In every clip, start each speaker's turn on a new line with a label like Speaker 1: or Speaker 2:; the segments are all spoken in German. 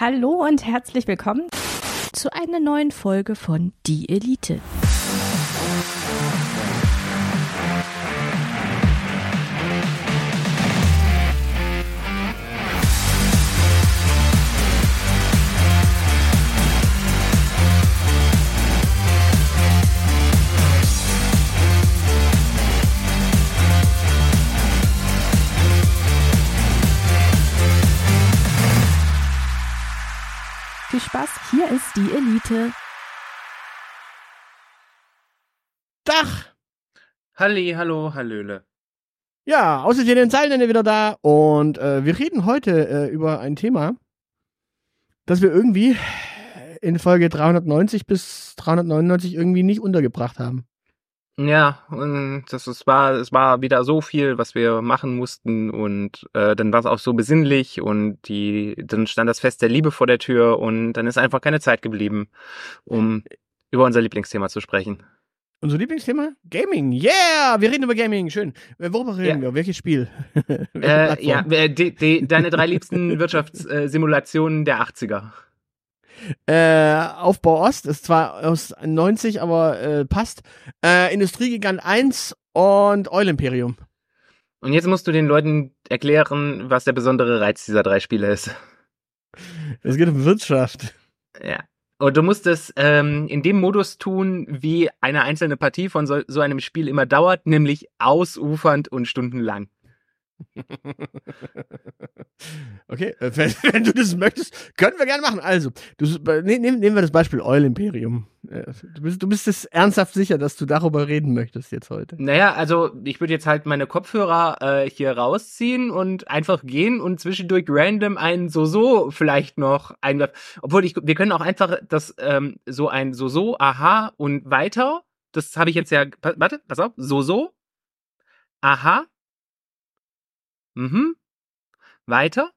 Speaker 1: Hallo und herzlich willkommen zu einer neuen Folge von Die Elite. Spaß, hier ist die Elite.
Speaker 2: Dach!
Speaker 3: Halli, hallo, hallöle.
Speaker 2: Ja, außer den Zeilen wieder da und äh, wir reden heute äh, über ein Thema, das wir irgendwie in Folge 390 bis 399 irgendwie nicht untergebracht haben.
Speaker 3: Ja, und das es war, es war wieder so viel, was wir machen mussten und äh, dann war es auch so besinnlich und die, dann stand das Fest der Liebe vor der Tür und dann ist einfach keine Zeit geblieben, um über unser Lieblingsthema zu sprechen.
Speaker 2: Unser Lieblingsthema? Gaming. Yeah! Wir reden über Gaming. Schön. Äh, Worüber reden
Speaker 3: Ja.
Speaker 2: wir? Welches Spiel?
Speaker 3: Äh, ja, äh, die, die, deine drei liebsten Wirtschaftssimulationen der 80er.
Speaker 2: Äh, Aufbau Ost ist zwar aus 90, aber äh, passt. Äh, Industriegigant 1 und Oil Imperium.
Speaker 3: Und jetzt musst du den Leuten erklären, was der besondere Reiz dieser drei Spiele ist.
Speaker 2: Es geht um Wirtschaft.
Speaker 3: Ja. Und du musst es ähm, in dem Modus tun, wie eine einzelne Partie von so, so einem Spiel immer dauert, nämlich ausufernd und stundenlang.
Speaker 2: Okay, äh, wenn, wenn du das möchtest, können wir gerne machen. Also, du, äh, ne, nehmen, wir das Beispiel Oil Imperium. Äh, Du bist, du bist es ernsthaft sicher, dass du darüber reden möchtest jetzt heute.
Speaker 3: Naja, also ich würde jetzt halt meine Kopfhörer äh, hier rausziehen und einfach gehen und zwischendurch random ein So-So vielleicht noch einwerfen. Obwohl ich, wir können auch einfach das ähm, so ein So-So, aha und weiter. Das habe ich jetzt ja. Warte, pass auf. So-So, aha, mhm, weiter.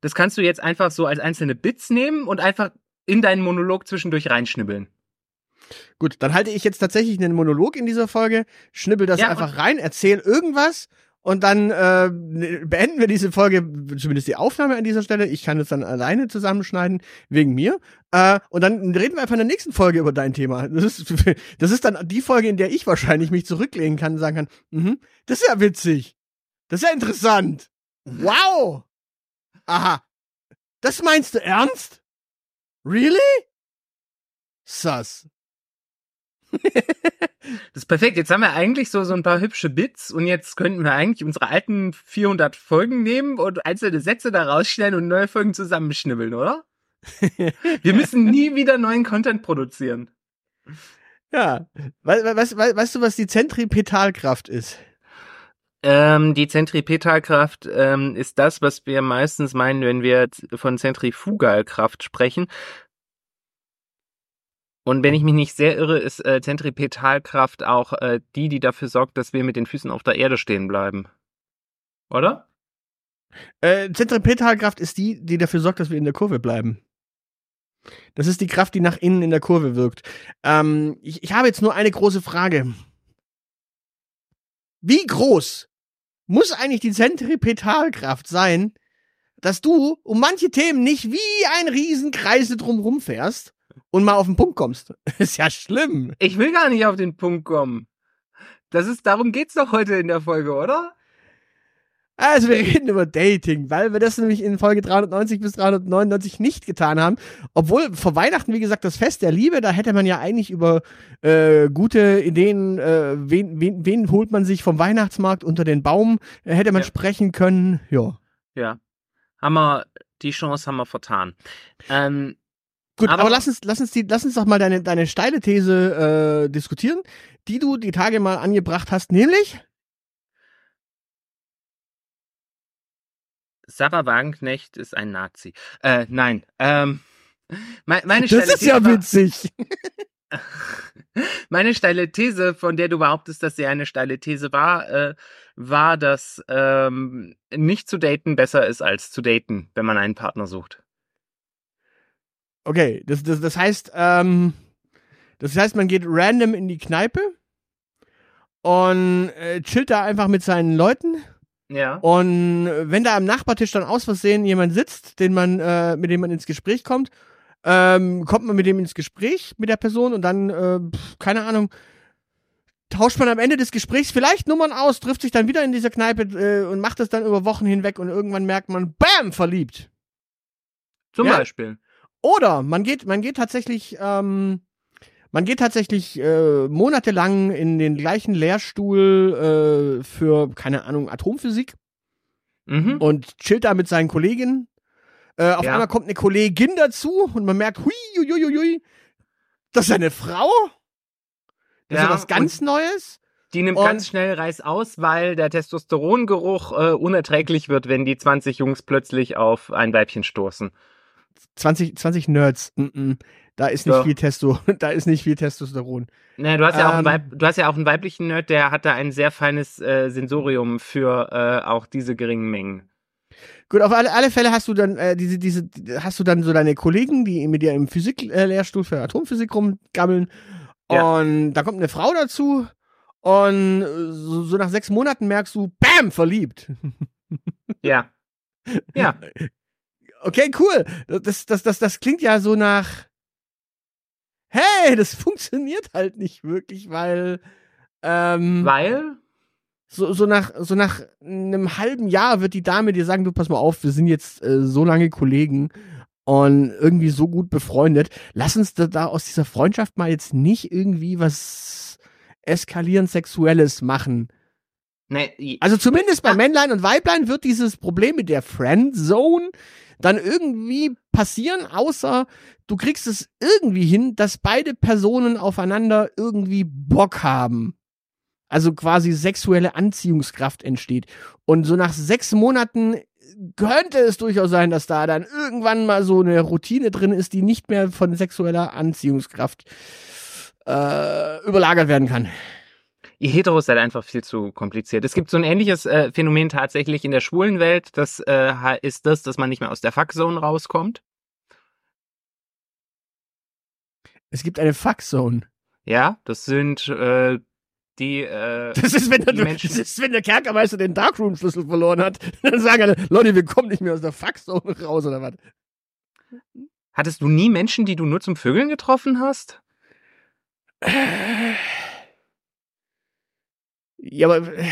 Speaker 3: Das kannst du jetzt einfach so als einzelne Bits nehmen und einfach in deinen Monolog zwischendurch reinschnibbeln.
Speaker 2: Gut, dann halte ich jetzt tatsächlich einen Monolog in dieser Folge, schnibbel das
Speaker 3: Ja,
Speaker 2: einfach rein, erzähl irgendwas und dann äh, beenden wir diese Folge, zumindest die Aufnahme an dieser Stelle. Ich kann es dann alleine zusammenschneiden, wegen mir. Äh, und dann reden wir einfach in der nächsten Folge über dein Thema. Das ist, das ist dann die Folge, in der ich wahrscheinlich mich zurücklehnen kann und sagen kann, mhm, das ist ja witzig. Das ist ja interessant. Wow. Aha. Das meinst du ernst? Really? Sus.
Speaker 3: Das ist perfekt. Jetzt haben wir eigentlich so, so ein paar hübsche Bits und jetzt könnten wir eigentlich unsere alten 400 Folgen nehmen und einzelne Sätze da rausstellen und neue Folgen zusammenschnibbeln, oder? Wir müssen nie wieder neuen Content produzieren.
Speaker 2: Ja. We we weißt, we weißt du, was die Zentripetalkraft ist?
Speaker 3: Ähm, die Zentripetalkraft ähm, ist das, was wir meistens meinen, wenn wir von Zentrifugalkraft sprechen. Und wenn ich mich nicht sehr irre, ist äh, Zentripetalkraft auch äh, die, die dafür sorgt, dass wir mit den Füßen auf der Erde stehen bleiben. Oder?
Speaker 2: Äh, Zentripetalkraft ist die, die dafür sorgt, dass wir in der Kurve bleiben. Das ist die Kraft, die nach innen in der Kurve wirkt. Ähm, ich, ich habe jetzt nur eine große Frage. Wie groß muss eigentlich die Zentripetalkraft sein, dass du um manche Themen nicht wie ein Riesenkreise drumrum fährst und mal auf den Punkt kommst? ist ja schlimm.
Speaker 3: Ich will gar nicht auf den Punkt kommen. Das ist, darum geht's doch heute in der Folge, oder?
Speaker 2: Also wir reden über Dating, weil wir das nämlich in Folge 390 bis 399 nicht getan haben. Obwohl vor Weihnachten, wie gesagt, das Fest der Liebe, da hätte man ja eigentlich über äh, gute Ideen, äh, wen, wen, wen holt man sich vom Weihnachtsmarkt unter den Baum, äh, hätte man
Speaker 3: Ja.
Speaker 2: sprechen können. Ja.
Speaker 3: Ja. Haben wir, die Chance haben wir vertan. Ähm,
Speaker 2: Gut, aber,
Speaker 3: Aber-
Speaker 2: lass uns, lass uns die, lass uns doch mal deine, deine steile These äh, diskutieren, die du die Tage mal angebracht hast, nämlich
Speaker 3: Sarah Wagenknecht ist ein Nazi. Äh, nein. Ähm, me- meine
Speaker 2: das ist ja
Speaker 3: war-
Speaker 2: witzig.
Speaker 3: Meine steile These, von der du behauptest, dass sie eine steile These war, äh, war, dass ähm, nicht zu daten besser ist als zu daten, wenn man einen Partner sucht.
Speaker 2: Okay, das, das, das heißt, ähm, das heißt, man geht random in die Kneipe und äh, chillt da einfach mit seinen Leuten.
Speaker 3: Ja.
Speaker 2: Und wenn da am Nachbartisch dann aus Versehen jemand sitzt, den man, äh, mit dem man ins Gespräch kommt, ähm, kommt man mit dem ins Gespräch mit der Person und dann, äh, keine Ahnung, tauscht man am Ende des Gesprächs vielleicht Nummern aus, trifft sich dann wieder in dieser Kneipe äh, und macht das dann über Wochen hinweg und irgendwann merkt man, bam, verliebt.
Speaker 3: Zum
Speaker 2: Ja.
Speaker 3: Beispiel.
Speaker 2: Oder man geht, man geht tatsächlich, ähm, man geht tatsächlich äh, monatelang in den gleichen Lehrstuhl äh, für, keine Ahnung, Atomphysik
Speaker 3: Mhm.
Speaker 2: und chillt da mit seinen Kolleginnen. Äh, auf
Speaker 3: Ja.
Speaker 2: einmal kommt eine Kollegin dazu und man merkt, hui, hui, hui, hui, das ist eine Frau. Das ist
Speaker 3: Ja,
Speaker 2: ja was ganz Neues.
Speaker 3: Die nimmt
Speaker 2: Und-
Speaker 3: ganz schnell Reiß aus, weil der Testosterongeruch äh, unerträglich wird, wenn die 20 Jungs plötzlich auf ein Weibchen stoßen.
Speaker 2: 20, 20 Nerds. Mm -mm. Da ist nicht
Speaker 3: Ja.
Speaker 2: viel Testo, da ist nicht viel Testosteron.
Speaker 3: Na, du hast ja auch einen
Speaker 2: Ähm.
Speaker 3: Weib, du hast ja auch einen weiblichen Nerd, der hat da ein sehr feines äh, Sensorium für äh, auch diese geringen Mengen.
Speaker 2: Gut, auf alle, alle Fälle hast du dann äh, diese, diese, hast du dann so deine Kollegen, die mit dir im Physik-Lehrstuhl für Atomphysik rumgammeln.
Speaker 3: Ja.
Speaker 2: Und da kommt eine Frau dazu und äh, so, so nach sechs Monaten merkst du, bam, verliebt.
Speaker 3: Ja. Ja.
Speaker 2: Okay, cool. Das, das, das, das klingt ja so nach. Hey, das funktioniert halt nicht wirklich, weil. Ähm,
Speaker 3: Weil?
Speaker 2: so, so nach so nach einem halben Jahr wird die Dame dir sagen, du pass mal auf, wir sind jetzt äh, so lange Kollegen und irgendwie so gut befreundet. Lass uns da, da aus dieser Freundschaft mal jetzt nicht irgendwie was eskalierend Sexuelles machen.
Speaker 3: Nee,
Speaker 2: Also zumindest bei
Speaker 3: Ah.
Speaker 2: Männlein und Weiblein wird dieses Problem mit der Friendzone dann irgendwie passieren, außer du kriegst es irgendwie hin, dass beide Personen aufeinander irgendwie Bock haben. Also quasi sexuelle Anziehungskraft entsteht. Und so nach sechs Monaten könnte es durchaus sein, dass da dann irgendwann mal so eine Routine drin ist, die nicht mehr von sexueller Anziehungskraft äh, überlagert werden kann.
Speaker 3: Ihr Heteros seid einfach viel zu kompliziert. Es gibt so ein ähnliches äh, Phänomen tatsächlich in der schwulen Welt. Das äh, ist das, dass man nicht mehr aus der Fuckzone rauskommt.
Speaker 2: Es gibt eine Fuckzone.
Speaker 3: Ja, das sind äh, die. Äh,
Speaker 2: Das ist, wenn der,
Speaker 3: Die Menschen-
Speaker 2: das ist, wenn der Kerkermeister den Darkroom-Schlüssel verloren hat. Dann sagen alle, Leute, wir kommen nicht mehr aus der Fuckzone raus, oder was?
Speaker 3: hattest du nie Menschen, die du nur zum Vögeln getroffen hast?
Speaker 2: Ja, aber. äh,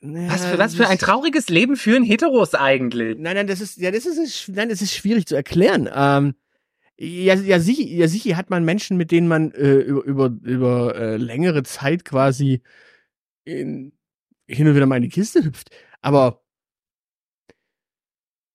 Speaker 3: Was für, was für ein trauriges Leben führen Heteros eigentlich?
Speaker 2: Nein, nein, das ist, ja, das ist, nein, das ist schwierig zu erklären. Ähm, ja, ja, sicher, ja, sicher hat man Menschen, mit denen man äh, über, über, über äh, längere Zeit quasi in, hin und wieder mal in die Kiste hüpft. Aber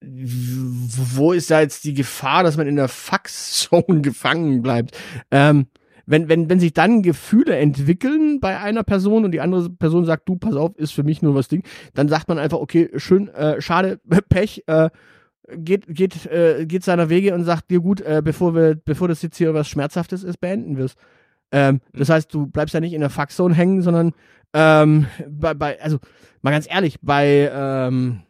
Speaker 2: wo ist da jetzt die Gefahr, dass man in der Fax-Zone gefangen bleibt? Ähm, wenn, wenn, wenn sich dann Gefühle entwickeln bei einer Person und die andere Person sagt, du, pass auf, ist für mich nur was Ding, dann sagt man einfach, okay, schön, äh, schade, Pech, äh, geht, geht, äh, geht seiner Wege und sagt dir gut, äh, bevor wir, bevor das jetzt hier was Schmerzhaftes ist, beenden wir es. Ähm, das heißt, du bleibst ja nicht in der Fuckzone hängen, sondern ähm, bei, bei, also mal ganz ehrlich, bei ähm,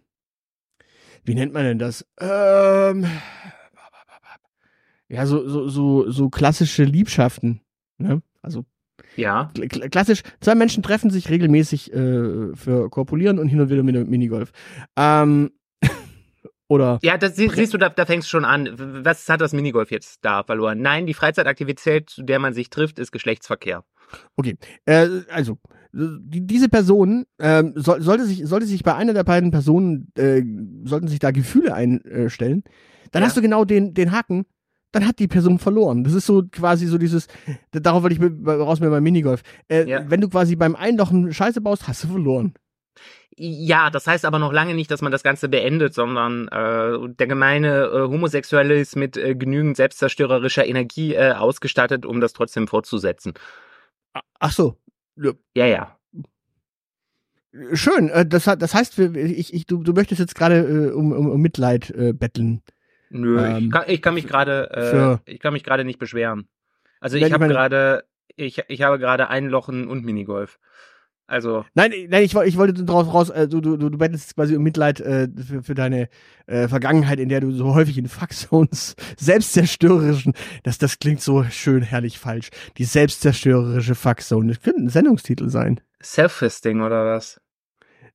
Speaker 2: wie nennt man denn das? Ähm, ja, so, so, so, so klassische Liebschaften. Ne? Also
Speaker 3: Ja.
Speaker 2: kl- kl- klassisch, zwei Menschen treffen sich regelmäßig äh, für Korpulieren und hin und wieder mit Minigolf. Ähm, oder
Speaker 3: Ja, das sie- siehst du, da, da fängst du schon an. Was hat das Minigolf jetzt da verloren? Nein, die Freizeitaktivität, zu der man sich trifft, ist Geschlechtsverkehr.
Speaker 2: Okay, äh, also die, diese Person ähm, soll, sollte sich sollte sich bei einer der beiden Personen äh, sollten sich da Gefühle einstellen, dann
Speaker 3: Ja.
Speaker 2: hast du genau den den Haken. Dann hat die Person verloren. Das ist so quasi so dieses, darauf wollte ich mit- raus mit meinem Minigolf. Äh,
Speaker 3: Ja.
Speaker 2: Wenn du quasi beim Einlochen Scheiße baust, hast du verloren.
Speaker 3: Ja, das heißt aber noch lange nicht, dass man das Ganze beendet, sondern äh, der gemeine äh, Homosexuelle ist mit äh, genügend selbstzerstörerischer Energie äh, ausgestattet, um das trotzdem fortzusetzen.
Speaker 2: Ach so.
Speaker 3: Ja, ja.
Speaker 2: Schön. Äh, das, das heißt, ich, ich, du, du möchtest jetzt gerade äh, um, um, um Mitleid äh, betteln.
Speaker 3: Nö,
Speaker 2: Ähm,
Speaker 3: ich, kann, ich kann mich gerade, äh, ich kann mich gerade nicht beschweren. Also ich habe gerade, ich, ich habe gerade Einlochen und Minigolf. Also
Speaker 2: Nein, nein, ich, ich wollte drauf raus, äh, du, du, du bettelst quasi um Mitleid äh, für, für deine äh, Vergangenheit, in der du so häufig in Fuckzones selbstzerstörerischen, das, das klingt so schön herrlich falsch. Die selbstzerstörerische Fuckzone, das könnte ein Sendungstitel sein.
Speaker 3: Self-Fisting oder was?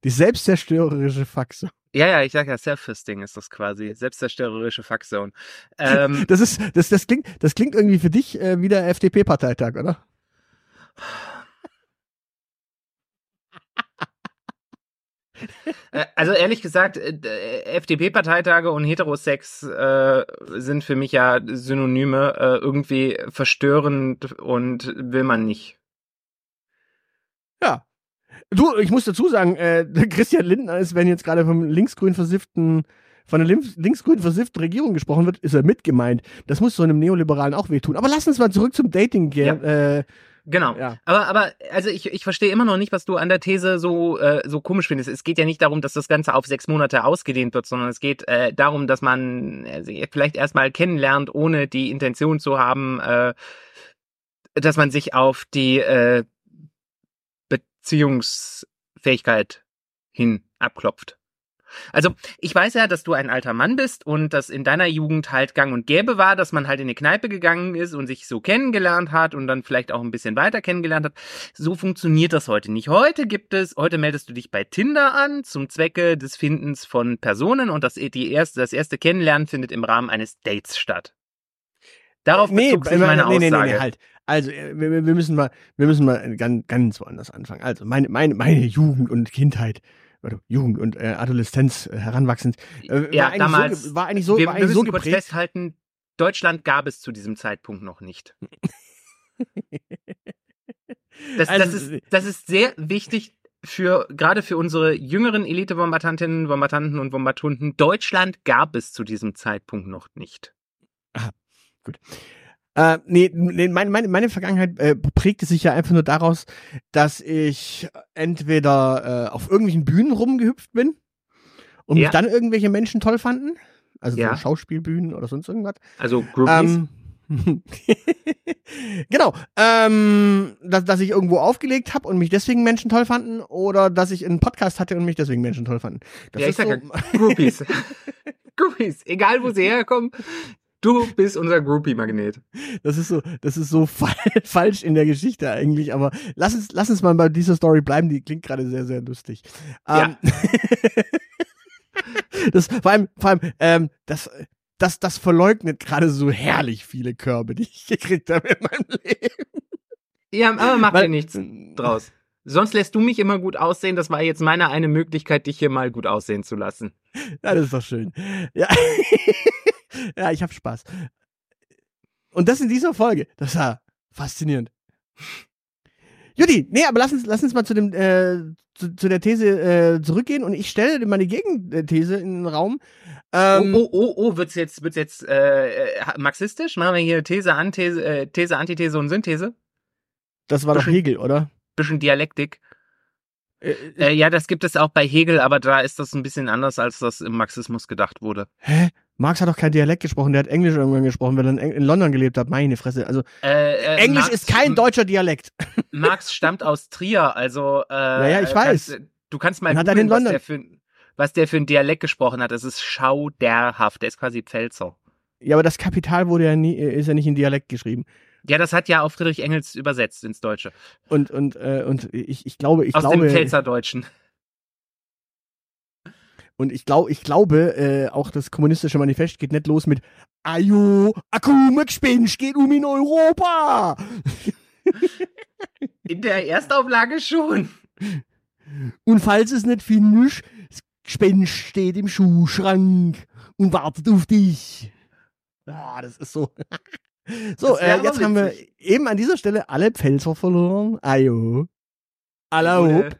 Speaker 2: Die selbstzerstörerische Fuckzone.
Speaker 3: Ja, ja, ich sag ja, Self-Fisting ist das quasi. Selbstzerstörerische Fuckzone. Ähm,
Speaker 2: Das ist, das, das klingt, das klingt irgendwie für dich äh, wie der FDP-Parteitag, oder?
Speaker 3: Äh, Also ehrlich gesagt, äh, FDP-Parteitage und Heterosex äh, sind für mich ja Synonyme, äh, irgendwie verstörend und will man nicht.
Speaker 2: Ja. Du, ich muss dazu sagen, äh, Christian Lindner ist, wenn jetzt gerade vom linksgrün versifften, von der links- linksgrün versifften Regierung gesprochen wird, ist er mitgemeint. Das muss so einem Neoliberalen auch wehtun. Aber lass uns mal zurück zum Dating gehen. Äh,
Speaker 3: Genau.
Speaker 2: ja.
Speaker 3: Aber, aber, also ich, ich verstehe immer noch nicht, was du an der These so, äh, so komisch findest. Es geht ja nicht darum, dass das Ganze auf sechs Monate ausgedehnt wird, sondern es geht äh, darum, dass man äh, vielleicht erstmal kennenlernt, ohne die Intention zu haben, äh, dass man sich auf die äh, Beziehungsfähigkeit hin abklopft. Also, ich weiß ja, dass du ein alter Mann bist und dass in deiner Jugend halt gang und gäbe war, dass man halt in eine Kneipe gegangen ist und sich so kennengelernt hat und dann vielleicht auch ein bisschen weiter kennengelernt hat. So funktioniert das heute nicht. Heute gibt es, heute meldest du dich bei Tinder an zum Zwecke des Findens von Personen und das, die erste, das erste Kennenlernen findet im Rahmen eines Dates statt. Darauf bezog sich
Speaker 2: äh,
Speaker 3: meine
Speaker 2: nee, nee, nee,
Speaker 3: Aussage.
Speaker 2: nee, halt. Also, äh, wir, wir müssen mal, wir müssen mal ganz, ganz woanders anfangen. Also, meine, meine, meine Jugend und Kindheit, oder Jugend und äh, Adoleszenz äh, heranwachsend, äh,
Speaker 3: Ja,
Speaker 2: war,
Speaker 3: damals-
Speaker 2: so, war eigentlich so,
Speaker 3: wir,
Speaker 2: war
Speaker 3: wir
Speaker 2: eigentlich so
Speaker 3: müssen kurz
Speaker 2: geprägt.
Speaker 3: festhalten, Deutschland gab es zu diesem Zeitpunkt noch nicht. Das, das,
Speaker 2: Also,
Speaker 3: ist, das ist sehr wichtig für, gerade für unsere jüngeren Elite-Bombardantinnen, Bombardanten und Bombardunden. Deutschland gab es zu diesem Zeitpunkt noch nicht.
Speaker 2: Äh, nee, nee meine, meine, meine Vergangenheit äh, prägte sich ja einfach nur daraus, dass ich entweder äh, auf irgendwelchen Bühnen rumgehüpft bin und
Speaker 3: Ja.
Speaker 2: mich dann irgendwelche Menschen toll fanden. Also
Speaker 3: Ja.
Speaker 2: so Schauspielbühnen oder sonst irgendwas.
Speaker 3: Also Groupies.
Speaker 2: Ähm, genau. Ähm, dass, dass ich irgendwo aufgelegt habe und mich deswegen Menschen toll fanden oder dass ich einen Podcast hatte und mich deswegen Menschen toll fanden. Das
Speaker 3: Ja, ich sag
Speaker 2: so,
Speaker 3: ja, Groupies. Groupies. Egal wo sie herkommen, du bist unser Groupie-Magnet.
Speaker 2: das ist so, das ist so fa falsch in der Geschichte eigentlich, aber lass uns, lass uns mal bei dieser Story bleiben, die klingt gerade sehr, sehr lustig. Ähm, das, vor allem, vor allem, ähm, das, das, das verleugnet gerade so herrlich viele Körbe, die ich gekriegt habe in meinem Leben.
Speaker 3: Ja, aber mach
Speaker 2: Weil-
Speaker 3: dir nichts draus. Sonst lässt du mich immer gut aussehen. Das war jetzt meine eine Möglichkeit, dich hier mal gut aussehen zu lassen.
Speaker 2: Ja, das ist doch schön. Ja, ja ich hab Spaß. Und das in dieser Folge. Das war faszinierend. Judy, nee, aber lass uns, lass uns mal zu dem, äh, zu, zu der These äh, zurückgehen und ich stelle mal die Gegenthese in den Raum. Ähm,
Speaker 3: oh, oh, oh, oh, wird's jetzt, wird's jetzt äh, äh, marxistisch? Machen wir hier These, Antithese, äh, These, Antithese und Synthese?
Speaker 2: Das war doch
Speaker 3: bisschen-
Speaker 2: Hegel, oder?
Speaker 3: Bisschen Dialektik.
Speaker 2: Äh,
Speaker 3: Äh, ja, das gibt es auch bei Hegel, aber da ist das ein bisschen anders, als das im Marxismus gedacht wurde.
Speaker 2: hä? Marx hat doch kein Dialekt gesprochen, der hat Englisch irgendwann gesprochen, weil er in, London gelebt hat. Meine Fresse. Also
Speaker 3: Äh, äh,
Speaker 2: Englisch
Speaker 3: Marx-
Speaker 2: ist kein deutscher Dialekt.
Speaker 3: Marx stammt aus Trier, also äh,
Speaker 2: ja, ich weiß.
Speaker 3: Kannst, du kannst mal googeln, was der, für, was der für ein Dialekt gesprochen hat. Es ist schauderhaft. Der ist quasi Pfälzer.
Speaker 2: Ja, aber das Kapital wurde ja nie, äh, ist ja nicht in Dialekt geschrieben.
Speaker 3: Ja, das hat ja auch Friedrich Engels übersetzt ins Deutsche.
Speaker 2: Und, und, äh, und ich, ich glaube, ich
Speaker 3: aus
Speaker 2: glaube.
Speaker 3: dem Pfälzerdeutschen.
Speaker 2: Und ich glaube, ich glaube, äh, auch das kommunistische Manifest geht nicht los mit Ajo, Akume Gespinst geht um in Europa.
Speaker 3: In der Erstauflage schon.
Speaker 2: Und falls es nicht findest, das Gespenst steht im Schuhschrank und wartet auf dich. Ah, das ist so. so, äh, jetzt haben wir eben an dieser Stelle alle Pfälzer verloren. Ajo. Alla hopp.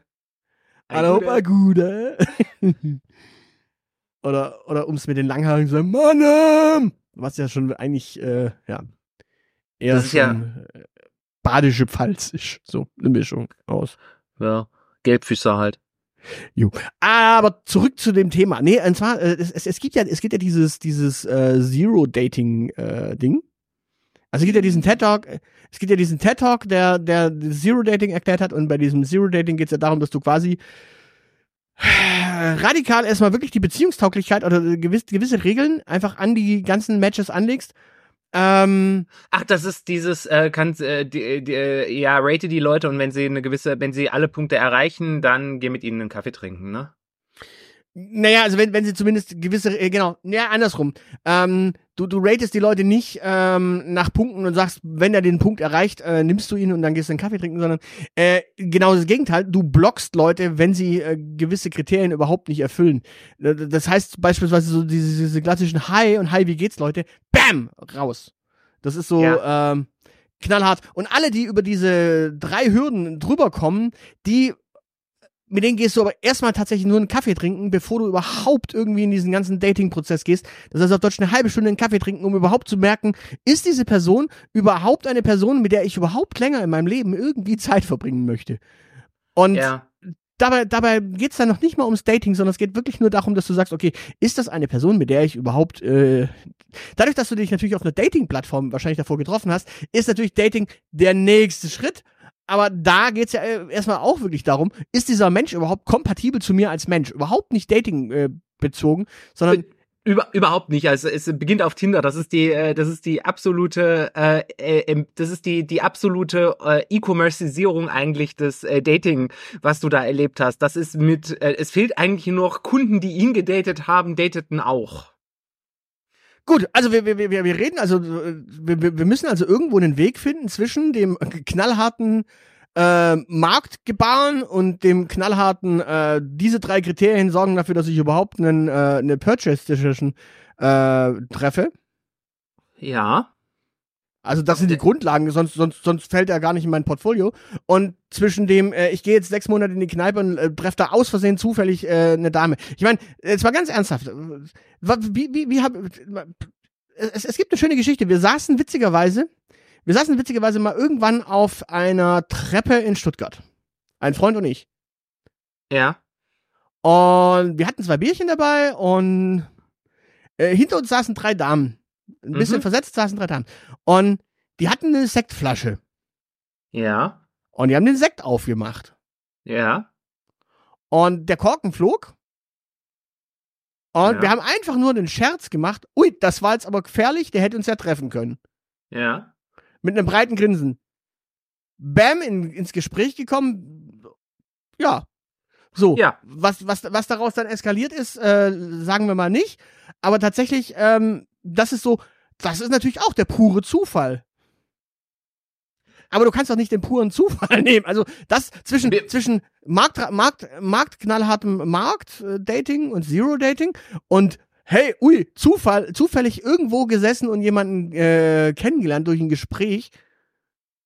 Speaker 2: Alla hopp, a gute. oder, oder um es mit den Langhaarigen zu sagen, Mannem! Was ja schon eigentlich, äh, ja, eher
Speaker 3: Das ist ja-
Speaker 2: äh, badische Pfalz ist. So, eine Mischung aus.
Speaker 3: Ja, Gelbfüßer halt.
Speaker 2: Aber zurück zu dem Thema. Nee, und zwar, äh, es, es, es gibt ja, es gibt ja dieses, dieses äh, Zero-Dating-Ding. Also es gibt ja diesen TED-Talk, äh, es gibt ja diesen TED-Talk, der, der Zero-Dating erklärt hat und bei diesem Zero-Dating geht es ja darum, dass du quasi radikal erstmal wirklich die Beziehungstauglichkeit oder gewisse, gewisse Regeln einfach an die ganzen Matches anlegst Ähm,
Speaker 3: Ach, das ist dieses, äh, kann, äh, die, die, äh, ja, rate die Leute und wenn sie eine gewisse, wenn sie alle Punkte erreichen, dann geh mit ihnen einen Kaffee trinken, ne?
Speaker 2: naja, also wenn, wenn sie zumindest gewisse, äh, genau, ja, andersrum. Ähm, du, du ratest die Leute nicht ähm, nach Punkten und sagst, wenn er den Punkt erreicht, äh, nimmst du ihn und dann gehst du einen Kaffee trinken, sondern äh, genau das Gegenteil. Du blockst Leute, wenn sie äh, gewisse Kriterien überhaupt nicht erfüllen. Äh, Das heißt beispielsweise so diese, diese klassischen Hi und Hi, wie geht's, Leute? Bam! Raus. Das ist so ähm, knallhart. Und alle, die über diese drei Hürden drüber kommen, die mit denen gehst du aber erstmal tatsächlich nur einen Kaffee trinken, bevor du überhaupt irgendwie in diesen ganzen Dating-Prozess gehst. Das heißt auf Deutsch eine halbe Stunde einen Kaffee trinken, um überhaupt zu merken, ist diese Person überhaupt eine Person, mit der ich überhaupt länger in meinem Leben irgendwie Zeit verbringen möchte. Und
Speaker 3: Ja.
Speaker 2: dabei, dabei geht's dann noch nicht mal ums Dating, sondern es geht wirklich nur darum, dass du sagst, okay, ist das eine Person, mit der ich überhaupt, äh, dadurch, dass du dich natürlich auf einer Dating-Plattform wahrscheinlich davor getroffen hast, ist natürlich Dating der nächste Schritt. Aber da geht's ja äh, erstmal auch wirklich darum, ist dieser Mensch überhaupt kompatibel zu mir als Mensch? Überhaupt nicht Dating äh, bezogen, sondern
Speaker 3: Über, überhaupt nicht. Also es beginnt auf Tinder. Das ist die, äh, das ist die absolute, äh, äh, ähm, das ist die die absolute äh, E-Commerceisierung eigentlich des äh, Dating, was du da erlebt hast. Das ist mit, äh, es fehlt eigentlich nur noch Kunden, die ihn gedatet haben, dateten auch.
Speaker 2: Gut, also wir, wir, wir, wir reden, also wir, wir wir müssen also irgendwo einen Weg finden zwischen dem knallharten äh, Marktgebaren und dem knallharten, äh, diese drei Kriterien sorgen dafür, dass ich überhaupt einen, äh, eine Purchase Decision äh, treffe.
Speaker 3: Ja.
Speaker 2: Also das sind die
Speaker 3: Äh,
Speaker 2: Grundlagen, sonst, sonst, sonst fällt er gar nicht in mein Portfolio. Und zwischen dem, äh, ich gehe jetzt sechs Monate in die Kneipe und äh, treffe da aus Versehen zufällig äh, eine Dame. Ich meine, jetzt mal ganz ernsthaft. äh, Wie, wie, wie hab, es, es gibt eine schöne Geschichte. Wir saßen witzigerweise, wir saßen witzigerweise mal irgendwann auf einer Treppe in Stuttgart. Ein Freund und ich.
Speaker 3: Ja.
Speaker 2: Und wir hatten zwei Bierchen dabei und äh, hinter uns saßen drei Damen. Ein bisschen
Speaker 3: Mhm.
Speaker 2: versetzt saßen drei Damen. Und die hatten eine Sektflasche.
Speaker 3: Ja.
Speaker 2: Und die haben den Sekt aufgemacht.
Speaker 3: Ja.
Speaker 2: Und der Korken flog. Und
Speaker 3: Ja.
Speaker 2: wir haben einfach nur den Scherz gemacht. Ui, das war jetzt aber gefährlich, der hätte uns ja treffen können.
Speaker 3: Ja.
Speaker 2: Mit einem breiten Grinsen. Bam, in, ins Gespräch gekommen. Ja. So.
Speaker 3: Ja.
Speaker 2: Was, was, was daraus dann eskaliert ist, äh, sagen wir mal nicht. Aber tatsächlich, ähm, das ist so, das ist natürlich auch der pure Zufall. Aber du kannst doch nicht den puren Zufall nehmen. Also das zwischen,
Speaker 3: Wir-
Speaker 2: zwischen Markt, Markt, Marktknallhartem Markt-Dating und Zero-Dating und hey, ui, Zufall, zufällig irgendwo gesessen und jemanden äh, kennengelernt durch ein Gespräch.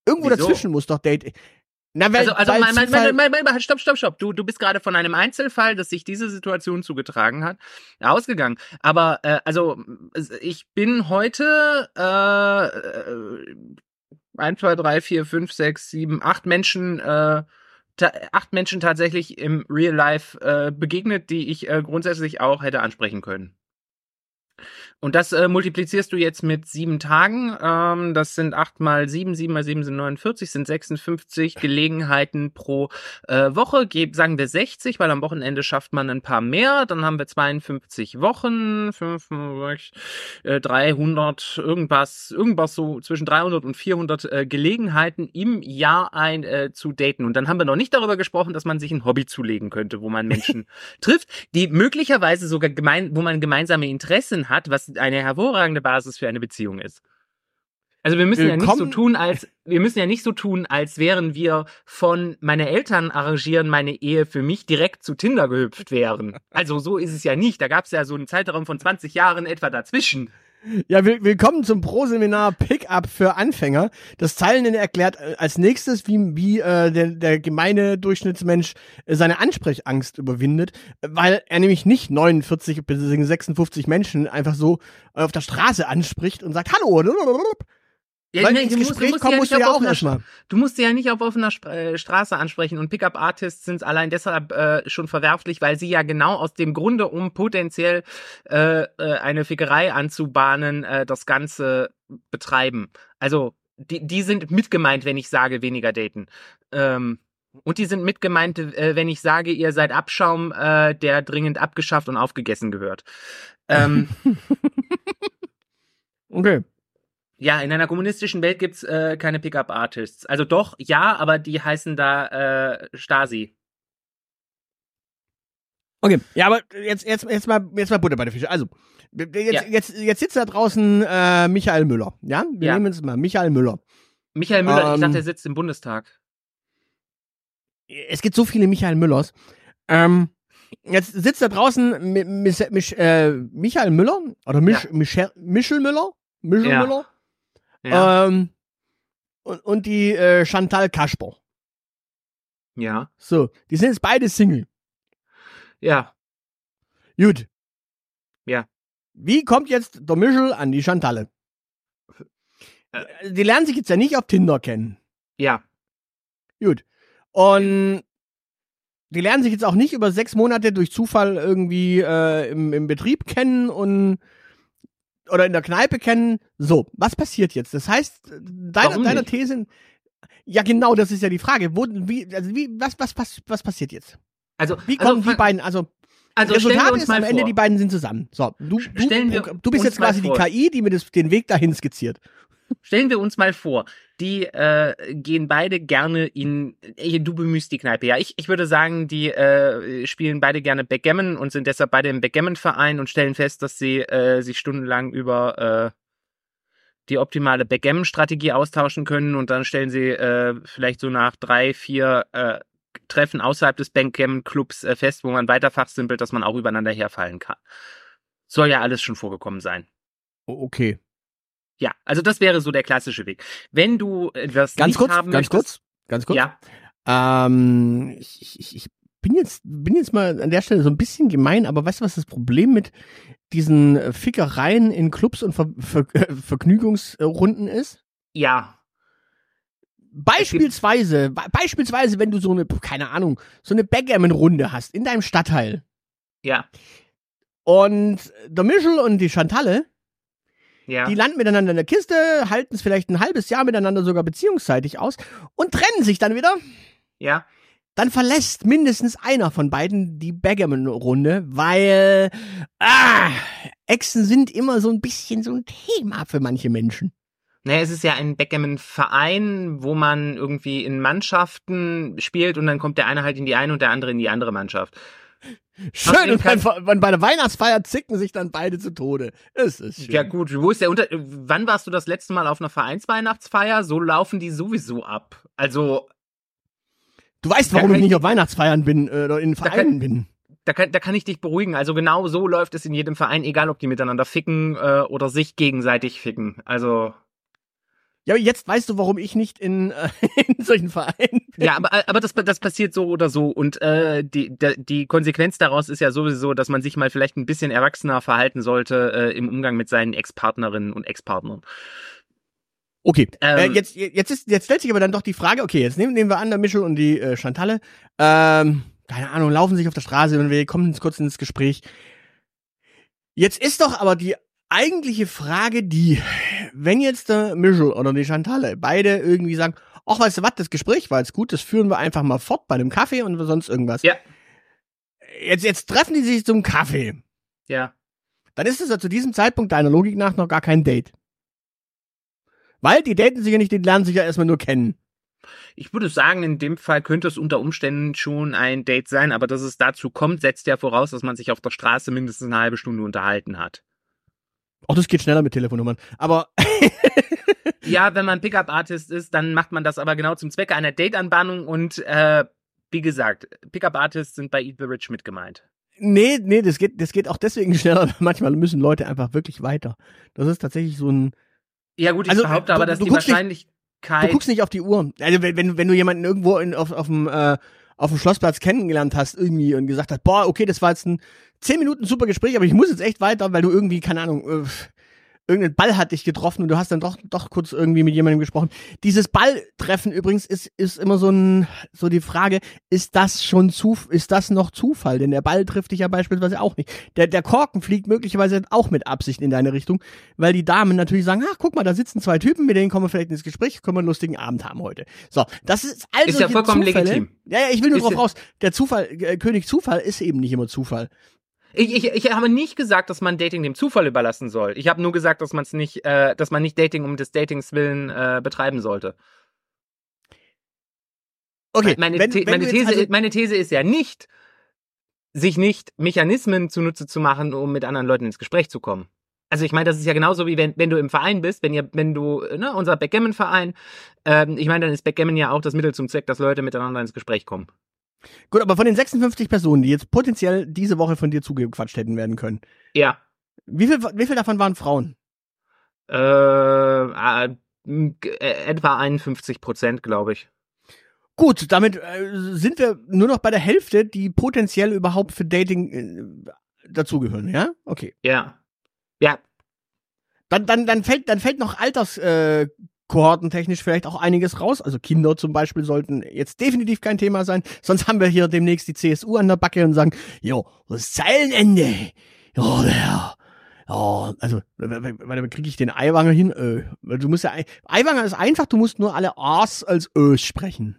Speaker 2: Irgendwo
Speaker 3: Wieso?
Speaker 2: dazwischen muss doch Dating. Na, weil,
Speaker 3: Also, also
Speaker 2: weil
Speaker 3: mein, mein,
Speaker 2: Zufall-
Speaker 3: mein, mein, mein, stopp, stopp, stopp. Du, du bist gerade von einem Einzelfall, dass sich diese Situation zugetragen hat, ausgegangen. Aber äh, also ich bin heute äh, äh, 1, 2, 3, 4, 5, 6, 7, 8 Menschen, äh, acht Menschen tatsächlich im Real Life äh, begegnet, die ich äh, grundsätzlich auch hätte ansprechen können. Und das äh, multiplizierst du jetzt mit sieben Tagen. Ähm, das sind acht mal sieben, sieben mal sieben sind 49, sind 56 Gelegenheiten pro äh, Woche. Geb, sagen wir 60, weil am Wochenende schafft man ein paar mehr. Dann haben wir 52 Wochen, 5, äh, 300, irgendwas, irgendwas so zwischen 300 und 400 äh, Gelegenheiten im Jahr ein äh, zu daten. Und dann haben wir noch nicht darüber gesprochen, dass man sich ein Hobby zulegen könnte, wo man Menschen trifft, die möglicherweise sogar gemein, wo man gemeinsame Interessen hat, was eine hervorragende Basis für eine Beziehung ist. Also wir müssen ja nicht so
Speaker 2: Willkommen-
Speaker 3: tun, als wir müssen ja nicht so tun, als wären wir von meine Eltern arrangieren meine Ehe für mich direkt zu Tinder gehüpft wären. Also so ist es ja nicht. Da gab es ja so einen Zeitraum von 20 Jahren etwa dazwischen.
Speaker 2: Ja, will, willkommen zum Pro-Seminar Pickup für Anfänger. Das Teilnehmer erklärt äh, als nächstes, wie, wie äh, der, der gemeine Durchschnittsmensch äh, seine Ansprechangst überwindet, äh, weil er nämlich nicht 49 bis 56 Menschen einfach so auf der Straße anspricht und sagt Hallo.
Speaker 3: Ja,
Speaker 2: weil
Speaker 3: nee,
Speaker 2: ins
Speaker 3: du musst-
Speaker 2: Gespräch
Speaker 3: musst
Speaker 2: kommen
Speaker 3: ja
Speaker 2: musst du ja
Speaker 3: auf
Speaker 2: auch
Speaker 3: offener
Speaker 2: erstmal.
Speaker 3: Du musst sie ja nicht auf offener äh, Straße ansprechen und Pickup-Artists sind allein deshalb äh, schon verwerflich, weil sie ja genau aus dem Grunde, um potenziell äh, äh, eine Fickerei anzubahnen, äh, das Ganze betreiben. Also die, die sind mitgemeint, wenn ich sage, weniger daten. Ähm, und die sind mitgemeint, äh, wenn ich sage, ihr seid Abschaum, äh, der dringend abgeschafft und aufgegessen gehört. Ähm,
Speaker 2: Okay.
Speaker 3: Ja, in einer kommunistischen Welt gibt's äh, keine Pickup-Artists. Also doch, ja, aber die heißen da äh, Stasi.
Speaker 2: Okay, ja, aber jetzt, jetzt, jetzt mal, jetzt mal Butter bei der Fische. Also, jetzt,
Speaker 3: Ja.
Speaker 2: jetzt, jetzt sitzt da draußen äh, Michael Müller. Ja, wir
Speaker 3: Ja.
Speaker 2: nehmen jetzt mal Michael Müller.
Speaker 3: Michael Müller, ich
Speaker 2: Ähm,
Speaker 3: dachte, er sitzt im Bundestag.
Speaker 2: Es gibt so viele Michael Müllers. Ähm, jetzt sitzt da draußen Mi- Mis- Mich, äh, Michael Müller oder Mich,
Speaker 3: Ja.
Speaker 2: Michel, Michel Müller, Michel
Speaker 3: Ja.
Speaker 2: Müller
Speaker 3: Ja.
Speaker 2: ähm, und, und die äh, Chantal Kasper.
Speaker 3: ja.
Speaker 2: So, die sind jetzt beide Single.
Speaker 3: Ja.
Speaker 2: Gut.
Speaker 3: Ja.
Speaker 2: Wie kommt jetzt der Michel an die Chantalle?
Speaker 3: Äh.
Speaker 2: Die lernen sich jetzt ja nicht auf Tinder kennen.
Speaker 3: Ja.
Speaker 2: Gut. Und die lernen sich jetzt auch nicht über sechs Monate durch Zufall irgendwie äh, im, im Betrieb kennen und oder in der Kneipe kennen. So, was passiert jetzt? Das heißt, deiner, deiner? These. Ja, genau, das ist ja die Frage. Wo, wie, also wie, was, was, was, was passiert jetzt?
Speaker 3: Also,
Speaker 2: Wie
Speaker 3: also,
Speaker 2: kommen die
Speaker 3: fang-
Speaker 2: beiden, also
Speaker 3: also stellen wir
Speaker 2: Resultat
Speaker 3: uns
Speaker 2: ist am Ende,
Speaker 3: vor.
Speaker 2: die beiden sind zusammen. So, du, du, du bist jetzt quasi die KI, die mir das, den Weg dahin skizziert.
Speaker 3: Stellen wir uns mal vor, die äh, gehen beide gerne in. Du bemühst die Kneipe, ja. Ich, ich würde sagen, die äh, spielen beide gerne Backgammon und sind deshalb beide im Backgammon-Verein und stellen fest, dass sie äh, sich stundenlang über äh, die optimale Backgammon-Strategie austauschen können und dann stellen sie äh, vielleicht so nach drei, vier äh, Treffen außerhalb des Backgammon-Clubs äh, fest, wo man weiter fachsimpelt, dass man auch übereinander herfallen kann. Soll ja alles schon vorgekommen sein.
Speaker 2: Okay.
Speaker 3: Ja, also das wäre so der klassische Weg. Wenn du etwas
Speaker 2: Ganz
Speaker 3: nicht
Speaker 2: kurz,
Speaker 3: haben
Speaker 2: ganz
Speaker 3: möchtest,
Speaker 2: kurz, ganz kurz.
Speaker 3: Ja,
Speaker 2: Ähm, ich, ich, ich bin jetzt, bin jetzt mal an der Stelle so ein bisschen gemein, aber weißt du, was das Problem mit diesen Fickereien in Clubs und Ver, Ver, äh, Vergnügungsrunden ist?
Speaker 3: ja,
Speaker 2: Beispielsweise, be- beispielsweise, wenn du so eine, keine Ahnung, so eine Backgammon-Runde hast in deinem Stadtteil
Speaker 3: ja,
Speaker 2: und der Michel und die Chantalle,
Speaker 3: ja.
Speaker 2: die landen miteinander in der Kiste, halten es vielleicht ein halbes Jahr miteinander sogar beziehungsseitig aus und trennen sich dann wieder.
Speaker 3: ja.
Speaker 2: dann verlässt mindestens einer von beiden die Backgammon-Runde, weil ah, Echsen sind immer so ein bisschen so ein Thema für manche Menschen.
Speaker 3: Naja, es ist ja ein Backgammon-Verein, wo man irgendwie in Mannschaften spielt und dann kommt der eine halt in die eine und der andere in die andere Mannschaft.
Speaker 2: Schön, und und bei der Weihnachtsfeier zicken sich dann beide zu Tode. Es ist schön.
Speaker 3: Ja gut, wo ist der Unter... Wann warst du das letzte Mal auf einer Vereinsweihnachtsfeier? So laufen die sowieso ab. Also,
Speaker 2: Du weißt, warum
Speaker 3: kann
Speaker 2: ich
Speaker 3: ich-
Speaker 2: nicht auf Weihnachtsfeiern bin äh, oder in
Speaker 3: kann-
Speaker 2: Vereinen bin.
Speaker 3: da kann, da kann ich dich beruhigen. Also genau so läuft es in jedem Verein, egal ob die miteinander ficken äh, oder sich gegenseitig ficken. Also...
Speaker 2: Ja, aber jetzt weißt du, warum ich nicht in, äh, in solchen Vereinen bin.
Speaker 3: Ja, aber, aber das, das passiert so oder so. Und äh, die, die, Konsequenz daraus ist ja sowieso, dass man sich mal vielleicht ein bisschen erwachsener verhalten sollte äh, im Umgang mit seinen Ex-Partnerinnen und Ex-Partnern.
Speaker 2: Okay, äh,
Speaker 3: Ähm,
Speaker 2: jetzt, jetzt, ist, jetzt stellt sich aber dann doch die Frage, okay, jetzt nehmen, nehmen wir an, der Michel und die äh, Chantalle, ähm, keine Ahnung, laufen sich auf der Straße und wir kommen kurz ins Gespräch. Jetzt ist doch aber die eigentliche Frage die, wenn jetzt der Michel oder die Chantalle beide irgendwie sagen, ach, weißt du was, das Gespräch war jetzt gut, das führen wir einfach mal fort bei einem Kaffee und sonst irgendwas.
Speaker 3: Ja.
Speaker 2: Jetzt, jetzt treffen die sich zum Kaffee.
Speaker 3: Ja.
Speaker 2: Dann ist es ja zu diesem Zeitpunkt deiner Logik nach noch gar kein Date. Weil die daten sich ja nicht, die lernen sich ja erstmal nur kennen.
Speaker 3: Ich würde sagen, in dem Fall könnte es unter Umständen schon ein Date sein, aber dass es dazu kommt, setzt ja voraus, dass man sich auf der Straße mindestens eine halbe Stunde unterhalten hat.
Speaker 2: Auch das geht schneller mit Telefonnummern. Aber
Speaker 3: Ja, wenn man Pickup-Artist ist, dann macht man das aber genau zum Zwecke einer Date-Anbahnung und äh, wie gesagt, Pickup-Artists sind bei Eat the Rich mit gemeint.
Speaker 2: nee, nee, das geht, das geht auch deswegen schneller. Manchmal müssen Leute einfach wirklich weiter. Das ist tatsächlich so ein.
Speaker 3: Ja gut, ich
Speaker 2: Also,
Speaker 3: behaupte
Speaker 2: du-
Speaker 3: aber, dass die
Speaker 2: guckst nicht-
Speaker 3: Wahrscheinlichkeit...
Speaker 2: Du guckst nicht auf die Uhr. Also wenn, wenn, wenn du jemanden irgendwo in, auf, auf dem äh, auf dem Schlossplatz kennengelernt hast irgendwie und gesagt hast, boah, okay, das war jetzt ein zehn Minuten super Gespräch, aber ich muss jetzt echt weiter, weil du irgendwie, keine Ahnung, äh, irgendein Ball hat dich getroffen und du hast dann doch, doch kurz irgendwie mit jemandem gesprochen. Dieses Balltreffen übrigens ist, ist immer so ein, so die Frage, ist das schon zu, ist das noch Zufall? Denn der Ball trifft dich ja beispielsweise auch nicht. Der, der Korken fliegt möglicherweise auch mit Absicht in deine Richtung, weil die Damen natürlich sagen, ach, guck mal, da sitzen zwei Typen, mit denen kommen wir vielleicht ins Gespräch, können wir einen lustigen Abend haben heute. So, das ist also
Speaker 3: Ist ja vollkommen legitim.
Speaker 2: Ja, ja, ich will nur
Speaker 3: Ist
Speaker 2: drauf raus. Der Zufall, äh, König Zufall ist eben nicht immer Zufall.
Speaker 3: Ich, ich, ich habe nicht gesagt, dass man Dating dem Zufall überlassen soll. Ich habe nur gesagt, dass man es nicht, äh, dass man nicht Dating um des Datings willen äh, betreiben sollte.
Speaker 2: Okay,
Speaker 3: meine,
Speaker 2: wenn, wenn
Speaker 3: meine, These,
Speaker 2: also,
Speaker 3: meine These ist ja nicht, sich nicht Mechanismen zunutze zu machen, um mit anderen Leuten ins Gespräch zu kommen. Also ich meine, das ist ja genauso wie wenn, wenn du im Verein bist, wenn ihr, wenn du, ne, unser Backgammon-Verein, ähm, ich meine, dann ist Backgammon ja auch das Mittel zum Zweck, dass Leute miteinander ins Gespräch kommen.
Speaker 2: Gut, aber von den 56 Personen, die jetzt potenziell diese Woche von dir zugequatscht hätten werden können,
Speaker 3: Ja.
Speaker 2: wie viel, wie viel davon waren Frauen?
Speaker 3: Äh, äh, etwa 51 Prozent, glaube ich.
Speaker 2: Gut, damit äh, sind wir nur noch bei der Hälfte, die potenziell überhaupt für Dating äh, dazugehören, ja? Okay.
Speaker 3: Ja. Ja.
Speaker 2: Dann, dann, dann fällt, dann fällt noch Alters, äh, kohortentechnisch vielleicht auch einiges raus. Also Kinder zum Beispiel sollten jetzt definitiv kein Thema sein. Sonst haben wir hier demnächst die CSU an der Backe und sagen, jo, das Zeilenende. Jo, der. Ja, also, warte, kriege ich den Eiwanger hin? Äh, du musst ja, Eiwanger ist einfach, du musst nur alle A's als Ös sprechen.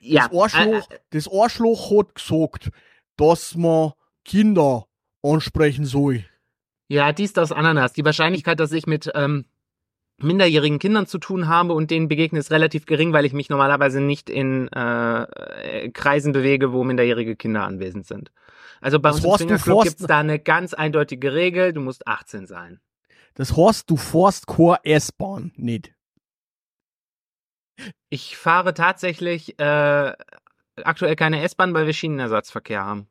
Speaker 3: Ja.
Speaker 2: Das Ohrschloch,
Speaker 3: äh,
Speaker 2: das Ohrschloch hat gesagt, dass man Kinder ansprechen soll.
Speaker 3: Ja, dies, das, Ananas. Die Wahrscheinlichkeit, dass ich mit ähm, minderjährigen Kindern zu tun habe und denen begegne, ist relativ gering, weil ich mich normalerweise nicht in äh, Kreisen bewege, wo minderjährige Kinder anwesend sind. Also bei
Speaker 2: Das
Speaker 3: uns im
Speaker 2: Horst, du
Speaker 3: Swingerclub
Speaker 2: Forst-
Speaker 3: gibt's da eine ganz eindeutige Regel, du musst 18 sein.
Speaker 2: Das Horst, du Forst Chor S-Bahn nicht.
Speaker 3: Ich fahre tatsächlich äh, aktuell keine S-Bahn, weil wir Schienenersatzverkehr haben.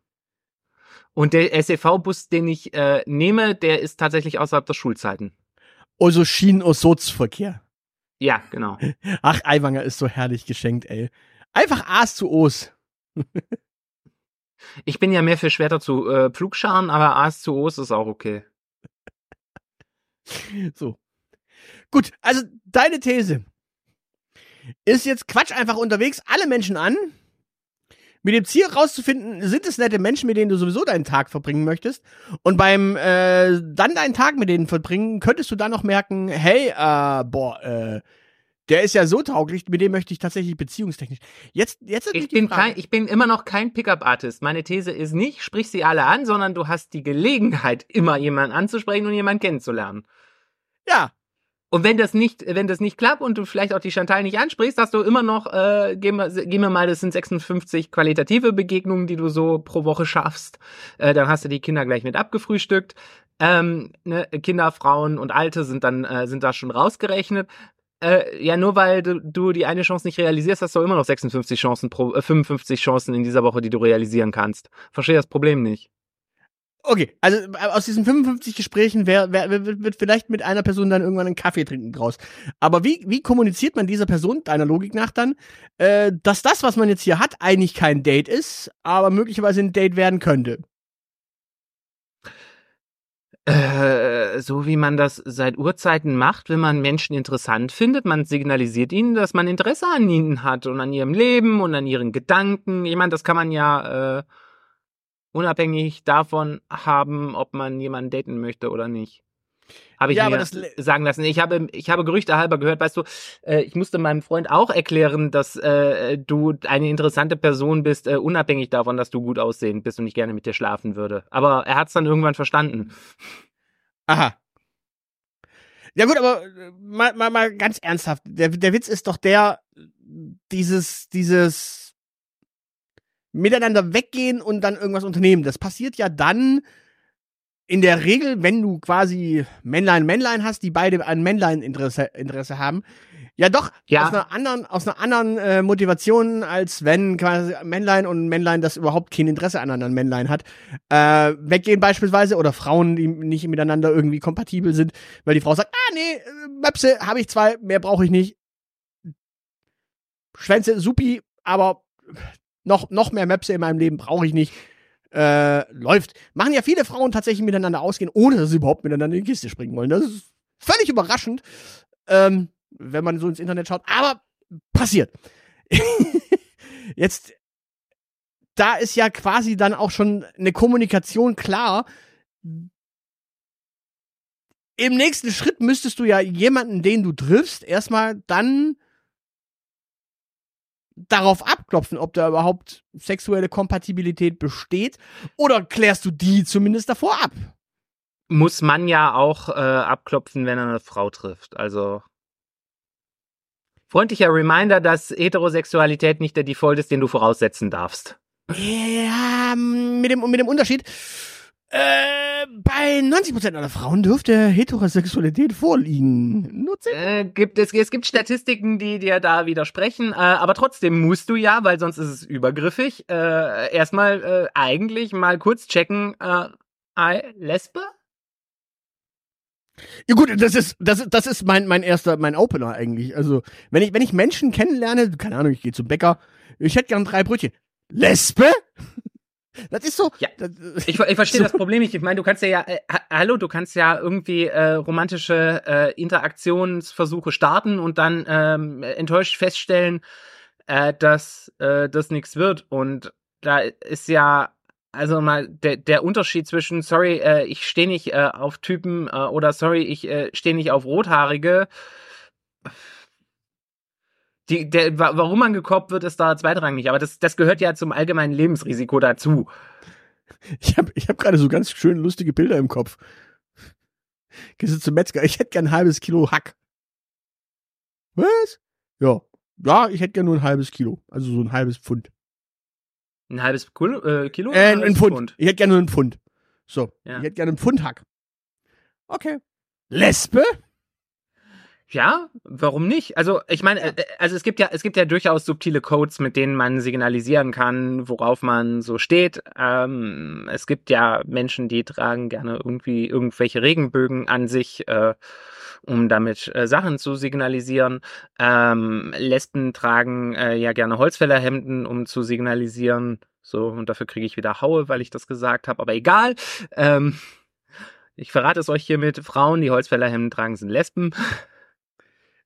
Speaker 3: Und der SEV-Bus, den ich äh, nehme, der ist tatsächlich außerhalb der Schulzeiten.
Speaker 2: Also Schienenersatzverkehr.
Speaker 3: Ja, genau.
Speaker 2: Ach, Eiwanger ist so herrlich geschenkt, ey. Einfach A's zu O's.
Speaker 3: Ich bin ja mehr für Schwerter zu äh, Pflugscharen, aber A's zu O's ist auch okay.
Speaker 2: So. Gut, also deine These ist jetzt Quatsch einfach unterwegs alle Menschen an, mit dem Ziel rauszufinden, sind es nette Menschen, mit denen du sowieso deinen Tag verbringen möchtest. Und beim äh, dann deinen Tag mit denen verbringen, könntest du dann noch merken, hey, äh, boah, äh, der ist ja so tauglich, mit dem möchte ich tatsächlich beziehungstechnisch. Jetzt, jetzt
Speaker 3: Ich bin, kein, ich bin immer noch kein Pickup-Artist. Meine These ist nicht, sprich sie alle an, sondern du hast die Gelegenheit, immer jemanden anzusprechen und jemanden kennenzulernen.
Speaker 2: Ja,
Speaker 3: Und wenn das nicht, wenn das nicht klappt und du vielleicht auch die Chantal nicht ansprichst, hast du immer noch, äh, gehen wir, gehen wir mal, das sind 56 qualitative Begegnungen, die du so pro Woche schaffst. Äh, dann hast du die Kinder gleich mit abgefrühstückt. Ähm, ne, Kinder, Frauen und Alte sind dann äh, sind da schon rausgerechnet. Äh, ja, nur weil du, du die eine Chance nicht realisierst, hast du immer noch 56 Chancen pro, äh, 55 Chancen in dieser Woche, die du realisieren kannst. Verstehe das Problem nicht.
Speaker 2: Okay, also äh, aus diesen 55 Gesprächen wär, wär, wird vielleicht mit einer Person dann irgendwann einen Kaffee trinken draus. Aber wie, wie kommuniziert man dieser Person, deiner Logik nach dann, äh, dass das, was man jetzt hier hat, eigentlich kein Date ist, aber möglicherweise ein Date werden könnte?
Speaker 3: Äh, so wie man das seit Urzeiten macht, wenn man Menschen interessant findet, man signalisiert ihnen, dass man Interesse an ihnen hat und an ihrem Leben und an ihren Gedanken. Ich meine, das kann man ja äh, unabhängig davon haben, ob man jemanden daten möchte oder nicht. Habe ich
Speaker 2: Ja,
Speaker 3: mir sagen lassen. Ich habe, ich habe Gerüchte halber gehört, weißt du, äh, ich musste meinem Freund auch erklären, dass äh, du eine interessante Person bist, äh, unabhängig davon, dass du gut aussehend bist und ich gerne mit dir schlafen würde. Aber er hat es dann irgendwann verstanden.
Speaker 2: Aha. Ja gut, aber äh, mal, mal, mal ganz ernsthaft. Der, der Witz ist doch der, dieses, dieses miteinander weggehen und dann irgendwas unternehmen. Das passiert ja dann in der Regel, wenn du quasi Männlein, Männlein hast, die beide an Männlein-Interesse Interesse haben. Ja doch,
Speaker 3: Ja.
Speaker 2: aus einer anderen, aus einer anderen äh, Motivation, als wenn quasi Männlein und Männlein das überhaupt kein Interesse an anderen Männlein hat. Äh, weggehen beispielsweise oder Frauen, die nicht miteinander irgendwie kompatibel sind, weil die Frau sagt, ah nee, Möpse habe ich zwei, mehr brauche ich nicht. Schwänze, supi, aber noch, noch mehr Möpse in meinem Leben brauche ich nicht. Äh, läuft. Machen ja viele Frauen tatsächlich miteinander ausgehen, ohne dass sie überhaupt miteinander in die Kiste springen wollen. Das ist völlig überraschend, ähm, wenn man so ins Internet schaut. Aber passiert. Jetzt, da ist ja quasi dann auch schon eine Kommunikation klar. Im nächsten Schritt müsstest du ja jemanden, den du triffst, erstmal dann darauf abklopfen, ob da überhaupt sexuelle Kompatibilität besteht? Oder klärst du die zumindest davor ab?
Speaker 3: Muss man ja auch äh, abklopfen, wenn er eine Frau trifft. Also freundlicher Reminder, dass Heterosexualität nicht der Default ist, den du voraussetzen darfst.
Speaker 2: Ja, mit dem, mit dem Unterschied. Äh, bei 90% aller Frauen dürfte Heterosexualität vorliegen. Nur 10
Speaker 3: Äh, gibt, es, es gibt Statistiken, die dir da widersprechen, äh, aber trotzdem musst du ja, weil sonst ist es übergriffig, äh, erstmal äh, eigentlich mal kurz checken, äh, Lesbe?
Speaker 2: Ja gut, das ist das ist das ist mein mein erster mein Opener eigentlich. Also, wenn ich wenn ich Menschen kennenlerne, keine Ahnung, ich gehe zum Bäcker, ich hätte gern drei Brötchen. Lesbe? Das ist so.
Speaker 3: Ja.
Speaker 2: Das,
Speaker 3: Ich, ich verstehe
Speaker 2: so,
Speaker 3: das Problem nicht. Ich meine, du kannst ja, ja äh, ha- hallo, du kannst ja irgendwie äh, romantische äh, Interaktionsversuche starten und dann ähm, enttäuscht feststellen, äh, dass äh, das nichts wird. Und da ist ja also mal der, der Unterschied zwischen sorry, äh, ich stehe nicht äh, auf Typen äh, oder sorry, ich äh, stehe nicht auf Rothaarige. Die, der, wa- warum man gekoppt wird, ist da zweitrangig, aber das, das gehört ja zum allgemeinen Lebensrisiko dazu.
Speaker 2: Ich habe ich hab gerade so ganz schön lustige Bilder im Kopf. Gehst du zum Metzger? Ich hätte gern ein halbes Kilo Hack. Was? Ja. Ja, ich hätte gern nur ein halbes Kilo. Also so ein halbes Pfund.
Speaker 3: Ein halbes Kilo? Äh, Kilo
Speaker 2: Äh, ein, ein
Speaker 3: halbes
Speaker 2: Pfund. Ich hätte gern nur ein Pfund. So.
Speaker 3: Ja.
Speaker 2: Ich hätte gern einen Pfund Hack. Okay. Lesbe?
Speaker 3: Ja, warum nicht? Also ich meine, äh, also es gibt ja, es gibt ja durchaus subtile Codes, mit denen man signalisieren kann, worauf man so steht. Ähm, es gibt ja Menschen, die tragen gerne irgendwie irgendwelche Regenbögen an sich, äh, um damit äh, Sachen zu signalisieren. Ähm, Lesben tragen äh, ja gerne Holzfällerhemden, um zu signalisieren. So und dafür kriege ich wieder Haue, weil ich das gesagt habe. Aber egal. Ähm, ich verrate es euch hiermit. Frauen, die Holzfällerhemden tragen, sind Lesben.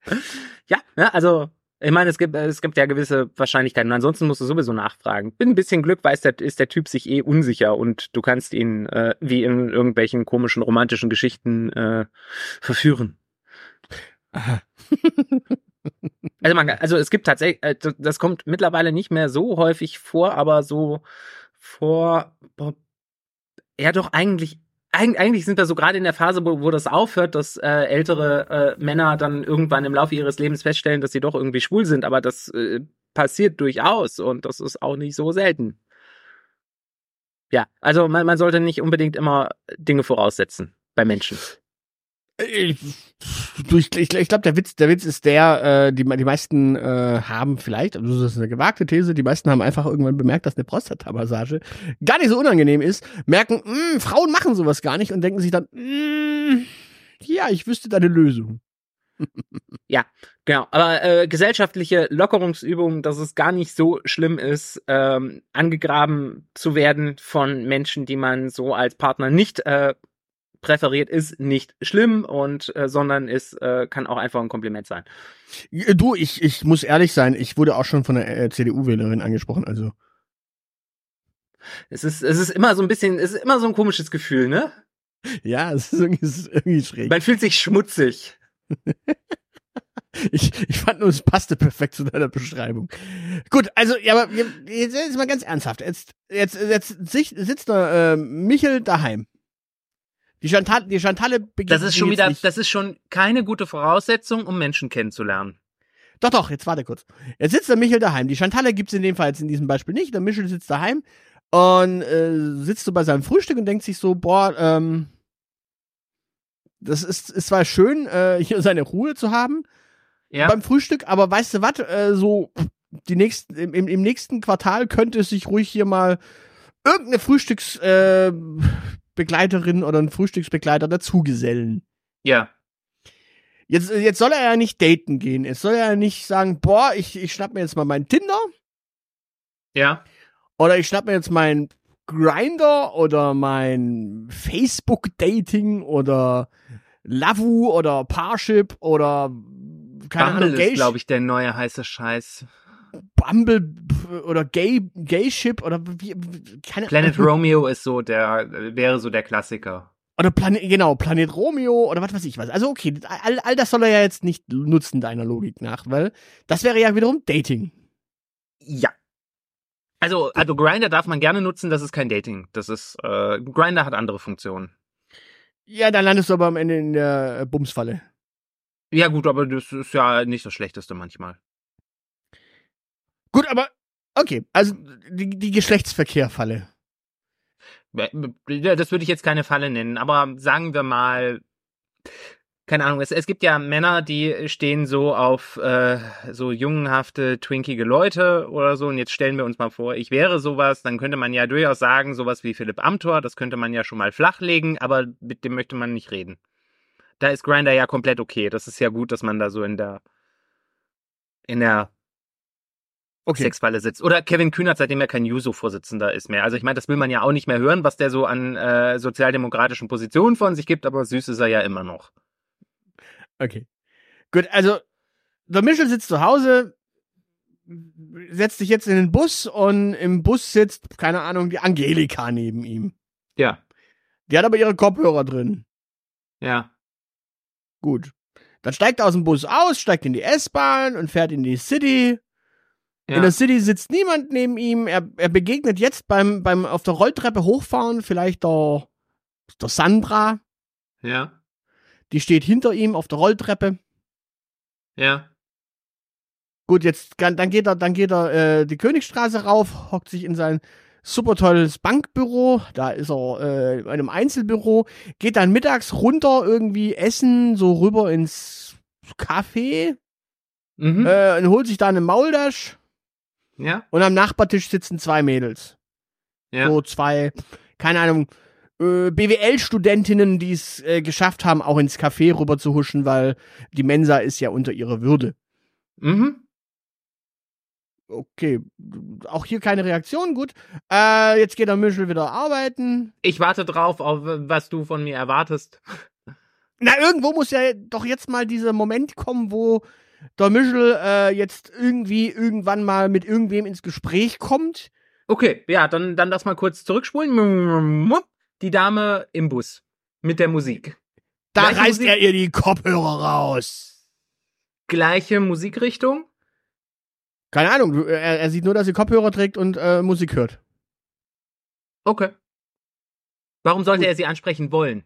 Speaker 3: Ja, ja, also ich meine, es gibt, es gibt ja gewisse Wahrscheinlichkeiten. Und ansonsten musst du sowieso nachfragen. Mit ein bisschen Glück weiß der, ist der Typ sich eh unsicher und du kannst ihn äh, wie in irgendwelchen komischen romantischen Geschichten äh, verführen.
Speaker 2: Aha.
Speaker 3: Also, man, also es gibt tatsächlich, äh, das- das kommt mittlerweile nicht mehr so häufig vor, aber so vor, boah, ja doch eigentlich, eig- eigentlich sind wir so gerade in der Phase, wo, wo das aufhört, dass äh, ältere äh, Männer dann irgendwann im Laufe ihres Lebens feststellen, dass sie doch irgendwie schwul sind, aber das äh, passiert durchaus und das ist auch nicht so selten. Ja, also man, man sollte nicht unbedingt immer Dinge voraussetzen bei Menschen.
Speaker 2: Ich, du, ich, ich, ich glaube, der Witz, der Witz ist der, äh, die, die meisten äh, haben vielleicht, also das ist eine gewagte These, die meisten haben einfach irgendwann bemerkt, dass eine Prostata-Massage gar nicht so unangenehm ist, merken, mh, Frauen machen sowas gar nicht und denken sich dann, mh, ja, ich wüsste da eine Lösung.
Speaker 3: Genau, aber äh, gesellschaftliche Lockerungsübungen, dass es gar nicht so schlimm ist, ähm, angegraben zu werden von Menschen, die man so als Partner nicht äh, präferiert, ist nicht schlimm und äh, sondern ist äh, kann auch einfach ein Kompliment sein.
Speaker 2: Äh, Du, ich, ich muss ehrlich sein, ich wurde auch schon von der äh, CDU-Wählerin angesprochen, also.
Speaker 3: Es ist es ist immer so ein bisschen, es ist immer so ein komisches Gefühl, ne?
Speaker 2: Ja, es ist irgendwie, es ist irgendwie schräg.
Speaker 3: Man fühlt sich schmutzig.
Speaker 2: Ich, ich fand nur, es passte perfekt zu deiner Beschreibung. Gut, also, ja, aber jetzt, jetzt mal ganz ernsthaft. Jetzt, jetzt, jetzt sitzt da äh, Michel daheim. Die Chantal, die Chantalle begegnet
Speaker 3: Das ist schon wieder,
Speaker 2: Nicht.
Speaker 3: das ist schon keine gute Voraussetzung, um Menschen kennenzulernen.
Speaker 2: Doch, doch, jetzt warte kurz. Jetzt sitzt der Michel daheim. Die Chantalle gibt's in dem Fall jetzt in diesem Beispiel nicht. Der Michel sitzt daheim und äh, sitzt so bei seinem Frühstück und denkt sich so, boah, ähm, das ist, ist zwar schön, äh, hier seine Ruhe zu haben,
Speaker 3: Ja.
Speaker 2: beim Frühstück, aber weißt du was, äh, so die nächsten, im, im, nächsten Quartal könnte es sich ruhig hier mal irgendeine Frühstücksbegleiterin äh, Begleiterin oder ein Frühstücksbegleiter dazugesellen.
Speaker 3: Ja.
Speaker 2: Jetzt, jetzt soll er ja nicht daten gehen. Jetzt soll er ja nicht sagen, boah, ich, ich schnapp mir jetzt mal meinen Tinder
Speaker 3: Ja.
Speaker 2: oder ich schnapp mir jetzt meinen Grinder oder mein Facebook-Dating oder Lavu oder Parship oder keine
Speaker 3: Bumble
Speaker 2: Ahnung,
Speaker 3: ist, glaube ich, der neue heiße Scheiß.
Speaker 2: Bumble oder Gay Gayship oder wie, keine
Speaker 3: Planet. Romeo ist so der, wäre so der Klassiker.
Speaker 2: Oder Planet, genau, Planet Romeo oder was weiß ich was. Also okay, all, all das soll er ja jetzt nicht nutzen, deiner Logik nach, weil das wäre ja wiederum Dating.
Speaker 3: Ja. Also, also Grinder darf man gerne nutzen, das ist kein Dating. Das ist, äh, Grinder hat andere Funktionen.
Speaker 2: Ja, dann landest du aber am Ende in der äh, Bumsfalle.
Speaker 3: Ja, gut, aber das ist ja nicht das Schlechteste manchmal.
Speaker 2: Gut, aber okay, also die, die Geschlechtsverkehrfalle.
Speaker 3: Ja, Das würde ich jetzt keine Falle nennen, aber sagen wir mal, keine Ahnung, es, es gibt ja Männer, die stehen so auf äh, so jungenhafte, twinkige Leute oder so. Und jetzt stellen wir uns mal vor, ich wäre sowas, dann könnte man ja durchaus sagen, sowas wie Philipp Amthor, das könnte man ja schon mal flachlegen, aber mit dem möchte man nicht reden. Da ist Grinder ja komplett okay. Das ist ja gut, dass man da so in der in der
Speaker 2: Okay.
Speaker 3: Sexfalle sitzt. Oder Kevin Kühnert, seitdem er kein Juso-Vorsitzender ist mehr. Also ich meine, das will man ja auch nicht mehr hören, was der so an äh, sozialdemokratischen Positionen von sich gibt, aber süß ist er ja immer noch.
Speaker 2: Okay. Gut, also der Michel sitzt zu Hause, setzt sich jetzt in den Bus und im Bus sitzt, keine Ahnung, die Angelika neben ihm.
Speaker 3: Ja.
Speaker 2: Die hat aber ihre Kopfhörer drin.
Speaker 3: Ja.
Speaker 2: Gut. Dann steigt er aus dem Bus aus, steigt in die S-Bahn und fährt in die City.
Speaker 3: Ja.
Speaker 2: In der City sitzt niemand neben ihm. Er, er begegnet jetzt beim, beim auf der Rolltreppe hochfahren vielleicht der, der Sandra.
Speaker 3: ja.
Speaker 2: Die steht hinter ihm auf der Rolltreppe.
Speaker 3: Ja.
Speaker 2: Gut, jetzt kann, dann geht er, dann geht er äh, die Königstraße rauf, hockt sich in sein super tolles Bankbüro. Da ist er äh, in einem Einzelbüro, geht dann mittags runter irgendwie essen, so rüber ins Café
Speaker 3: Mhm.
Speaker 2: äh, und holt sich da eine Mauldasch.
Speaker 3: Ja.
Speaker 2: Und am Nachbartisch sitzen zwei Mädels.
Speaker 3: Ja.
Speaker 2: So zwei, keine Ahnung, äh, BWL-Studentinnen, die es äh, geschafft haben, auch ins Café rüber zu huschen, weil die Mensa ist ja unter ihrer Würde.
Speaker 3: Mhm.
Speaker 2: Okay, auch hier keine Reaktion, gut. Äh, jetzt geht der Michel wieder arbeiten.
Speaker 3: Ich warte drauf, auf was du von mir erwartest.
Speaker 2: Na, irgendwo muss ja doch jetzt mal dieser Moment kommen, wo der Michel äh, jetzt irgendwie irgendwann mal mit irgendwem ins Gespräch kommt.
Speaker 3: Okay, ja, dann, dann lass mal kurz zurückspulen. Die Dame im Bus mit der Musik.
Speaker 2: Da
Speaker 3: Gleiche
Speaker 2: reißt
Speaker 3: Musik-
Speaker 2: er ihr die Kopfhörer raus.
Speaker 3: Gleiche Musikrichtung.
Speaker 2: Keine Ahnung, er, er sieht nur, dass sie Kopfhörer trägt und äh, Musik hört.
Speaker 3: Okay. Warum sollte
Speaker 2: Gut.
Speaker 3: er sie ansprechen wollen?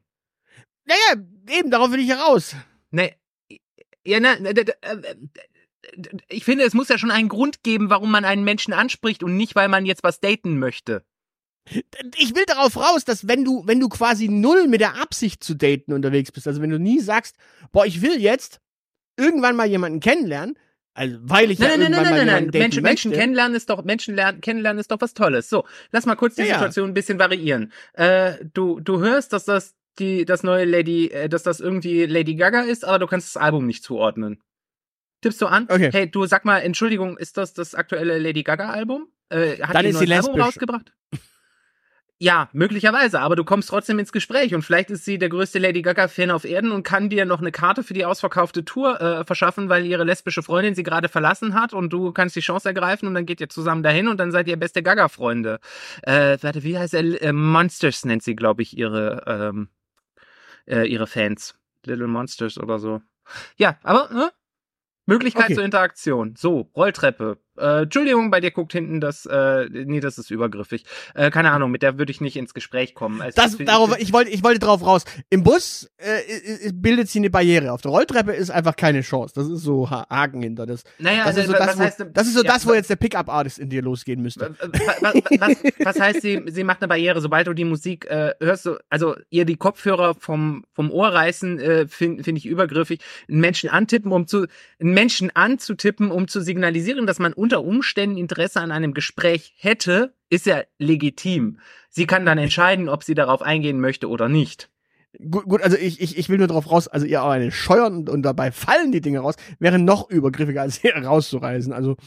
Speaker 2: Naja, eben, darauf will ich heraus.
Speaker 3: Ne, ja, na, d- äh, ich finde, es muss ja schon einen Grund geben, warum man einen Menschen anspricht und nicht, weil man jetzt was daten möchte.
Speaker 2: Ich will darauf raus, dass wenn du, wenn du quasi null mit der Absicht zu daten unterwegs bist, also wenn du nie sagst, boah, ich will jetzt irgendwann mal jemanden kennenlernen, also weil ich ja
Speaker 3: Nein, nein,
Speaker 2: irgendwann
Speaker 3: nein, nein,
Speaker 2: mal
Speaker 3: nein, nein.
Speaker 2: jemanden daten
Speaker 3: Menschen, Menschen
Speaker 2: möchte.
Speaker 3: kennenlernen ist doch, Menschen lernen, kennenlernen ist doch was Tolles. So, lass mal kurz die
Speaker 2: Ja, ja.
Speaker 3: Situation ein bisschen variieren. Äh, du, du hörst, dass das die, das neue Lady, äh, dass das irgendwie Lady Gaga ist, aber du kannst das Album nicht zuordnen. Tippst du an?
Speaker 2: Okay.
Speaker 3: Hey, du sag mal, Entschuldigung, ist das das aktuelle Lady Gaga Album? Äh, hat
Speaker 2: Dann
Speaker 3: die
Speaker 2: ist sie
Speaker 3: neues Album
Speaker 2: lesbisch.
Speaker 3: rausgebracht? Ja, möglicherweise, aber du kommst trotzdem ins Gespräch und vielleicht ist sie der größte Lady Gaga-Fan auf Erden und kann dir noch eine Karte für die ausverkaufte Tour äh, verschaffen, weil ihre lesbische Freundin sie gerade verlassen hat und du kannst die Chance ergreifen und dann geht ihr zusammen dahin und dann seid ihr beste Gaga-Freunde. Äh, warte, wie heißt er? Äh, Monsters nennt sie, glaube ich, ihre, ähm, äh, ihre Fans. Little Monsters oder so. Ja, aber, ne? Möglichkeit
Speaker 2: Okay.
Speaker 3: zur Interaktion. So, Rolltreppe. Äh, Entschuldigung, bei dir guckt hinten das, äh, nee, das ist übergriffig. Äh, keine Ahnung, mit der würde ich nicht ins Gespräch kommen. Es
Speaker 2: Das,
Speaker 3: ist-
Speaker 2: darauf, ich wollte, ich wollte drauf raus. Im Bus äh, i- i- bildet sie eine Barriere. Auf der Rolltreppe ist einfach keine Chance. Das ist so Ha- Haken hinter das.
Speaker 3: naja,
Speaker 2: Das ist so
Speaker 3: also,
Speaker 2: das,
Speaker 3: was heißt,
Speaker 2: wo, das, ist so
Speaker 3: ja,
Speaker 2: das, wo jetzt der Pickup-Artist in dir losgehen müsste.
Speaker 3: was, was, was heißt, sie, sie macht eine Barriere, sobald du die Musik äh, hörst, du, also ihr die Kopfhörer vom, vom Ohr reißen, äh, finde find ich übergriffig. Einen Menschen antippen, um zu, einen Menschen anzutippen, um zu signalisieren, dass man unter Umständen Interesse an einem Gespräch hätte, ist ja legitim. Sie kann dann entscheiden, ob sie darauf eingehen möchte oder nicht.
Speaker 2: Gut, gut, also ich, ich, ich will nur drauf raus, also ihr auch eine scheuern und, und dabei fallen die Dinge raus, wäre noch übergriffiger, als hier rauszureißen. Also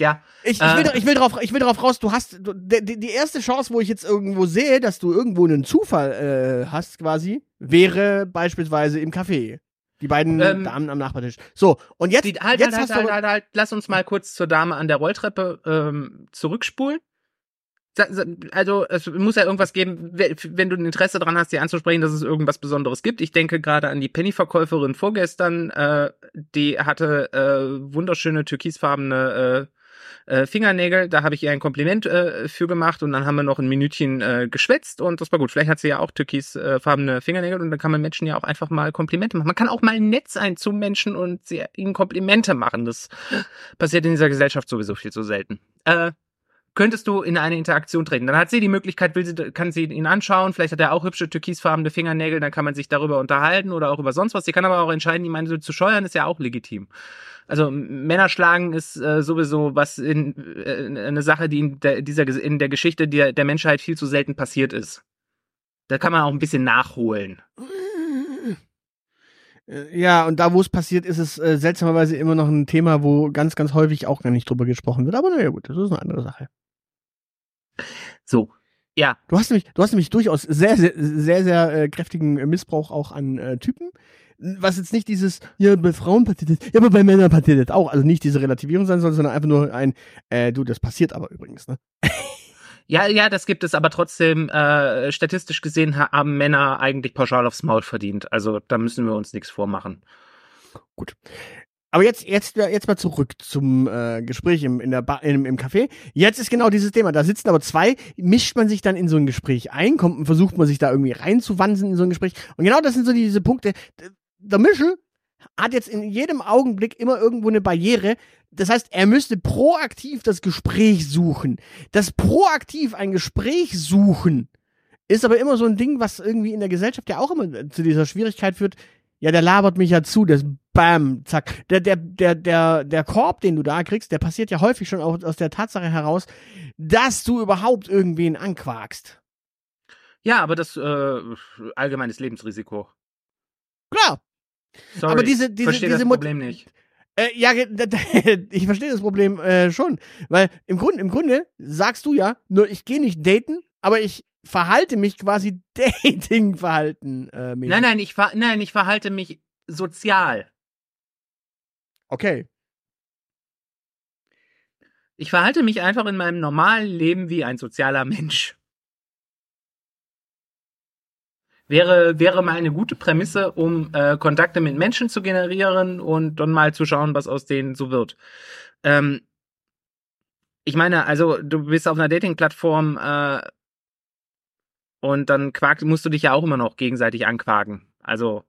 Speaker 3: Ja,
Speaker 2: ich, ich,
Speaker 3: Äh.
Speaker 2: will, doch- ich, will drauf, ich will drauf raus, du hast du, die, die erste Chance, wo ich jetzt irgendwo sehe, dass du irgendwo einen Zufall äh, hast quasi, wäre beispielsweise im Café. Die beiden
Speaker 3: Ähm.
Speaker 2: Damen am Nachbartisch. So, und jetzt,
Speaker 3: Die, halt,
Speaker 2: jetzt
Speaker 3: halt,
Speaker 2: hast
Speaker 3: halt,
Speaker 2: du
Speaker 3: halt, halt, halt, lass uns mal kurz zur Dame an der Rolltreppe ähm, zurückspulen. Also es muss ja irgendwas geben, we- wenn du ein Interesse daran hast, sie anzusprechen, dass es irgendwas Besonderes gibt. Ich denke gerade an die Penny-Verkäuferin vorgestern, äh, die hatte äh, wunderschöne türkisfarbene äh, Fingernägel. Da habe ich ihr ein Kompliment äh, für gemacht und dann haben wir noch ein Minütchen äh, geschwätzt und das war gut. Vielleicht hat sie ja auch türkisfarbene Fingernägel und dann kann man Menschen ja auch einfach mal Komplimente machen. Man kann auch mal nett sein zu Menschen und sie, ihnen Komplimente machen. Das passiert in dieser Gesellschaft sowieso viel zu selten. Äh, könntest du in eine Interaktion treten. Dann hat sie die Möglichkeit, will sie, kann sie ihn anschauen, vielleicht hat er auch hübsche türkisfarbene Fingernägel, dann kann man sich darüber unterhalten oder auch über sonst was. Sie kann aber auch entscheiden, die meine zu scheuern, ist ja auch legitim. Also Männer schlagen ist äh, sowieso was in äh, eine Sache, die in der, dieser in der Geschichte der, der Menschheit viel zu selten passiert ist. Da kann man auch ein bisschen nachholen.
Speaker 2: Äh, ja, und da, wo es passiert, ist es äh, seltsamerweise immer noch ein Thema, wo ganz, ganz häufig auch gar nicht drüber gesprochen wird. Aber naja, gut, das ist eine andere Sache.
Speaker 3: So. Ja.
Speaker 2: Du hast nämlich, du hast nämlich durchaus sehr, sehr, sehr, sehr äh, kräftigen Missbrauch auch an äh, Typen. Was jetzt nicht dieses, ja, bei Frauen passiert das, ja, aber bei Männern passiert das auch. Also nicht diese Relativierung sein soll, sondern einfach nur ein, äh, du, das passiert aber übrigens, ne?
Speaker 3: Ja, ja, das gibt es, aber trotzdem, äh, statistisch gesehen haben Männer eigentlich pauschal aufs Maul verdient. Also da müssen wir uns nichts vormachen.
Speaker 2: Gut. Aber jetzt, jetzt, jetzt mal zurück zum äh, Gespräch im, in der im, im Café. Jetzt ist genau dieses Thema. Da sitzen aber zwei, mischt man sich dann in so ein Gespräch ein, kommt und versucht man sich da irgendwie reinzuwansen in so ein Gespräch. Und genau das sind so diese Punkte. Der Mischel hat jetzt in jedem Augenblick immer irgendwo eine Barriere. Das heißt, er müsste proaktiv das Gespräch suchen. Das proaktiv ein Gespräch suchen ist aber immer so ein Ding, was irgendwie in der Gesellschaft ja auch immer zu dieser Schwierigkeit führt. Ja, der labert mich ja zu, das Bam, zack. Der, der, der, der, der Korb, den du da kriegst, der passiert ja häufig schon auch aus der Tatsache heraus, dass du überhaupt irgendwen anquakst.
Speaker 3: Ja, aber das äh, allgemeines Lebensrisiko.
Speaker 2: Klar,
Speaker 3: Sorry,
Speaker 2: aber diese, diese,
Speaker 3: verstehe
Speaker 2: diese
Speaker 3: das Problem nicht.
Speaker 2: Äh, ja, ich verstehe das Problem äh, schon, weil im Grunde, im Grunde sagst du ja, nur ich gehe nicht daten, aber ich verhalte mich quasi Dating-Verhalten. Äh,
Speaker 3: nein, nein, ich ver nein, ich verhalte mich sozial.
Speaker 2: Okay.
Speaker 3: Ich verhalte mich einfach in meinem normalen Leben wie ein sozialer Mensch. wäre, wäre mal eine gute Prämisse, um äh, Kontakte mit Menschen zu generieren und dann mal zu schauen, was aus denen so wird. Ähm, ich meine, also du bist auf einer Dating-Plattform äh, und dann quakt, musst du dich ja auch immer noch gegenseitig anquaken. Also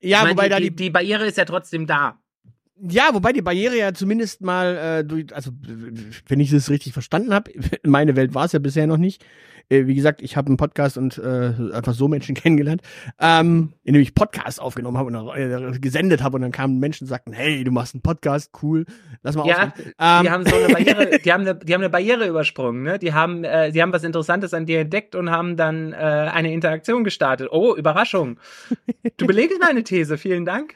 Speaker 2: ja,
Speaker 3: meine,
Speaker 2: wobei
Speaker 3: die,
Speaker 2: da
Speaker 3: die,
Speaker 2: die,
Speaker 3: Barriere ist ja trotzdem da.
Speaker 2: ja, wobei die Barriere ja zumindest mal äh, durch, also wenn ich das richtig verstanden habe, meine Welt war es ja bisher noch nicht, wie gesagt, ich habe einen Podcast und äh, einfach so Menschen kennengelernt, ähm, in dem ich Podcast aufgenommen habe und äh, gesendet habe und dann kamen Menschen und sagten, hey, du machst einen Podcast, cool, lass mal
Speaker 3: Ja,
Speaker 2: aufnehmen.
Speaker 3: die
Speaker 2: Ähm,
Speaker 3: haben so eine Barriere, die haben eine, die haben eine Barriere übersprungen, ne? Die haben, äh, die haben was Interessantes an dir entdeckt und haben dann äh, eine Interaktion gestartet. Oh, Überraschung. Du belegst meine These, vielen Dank.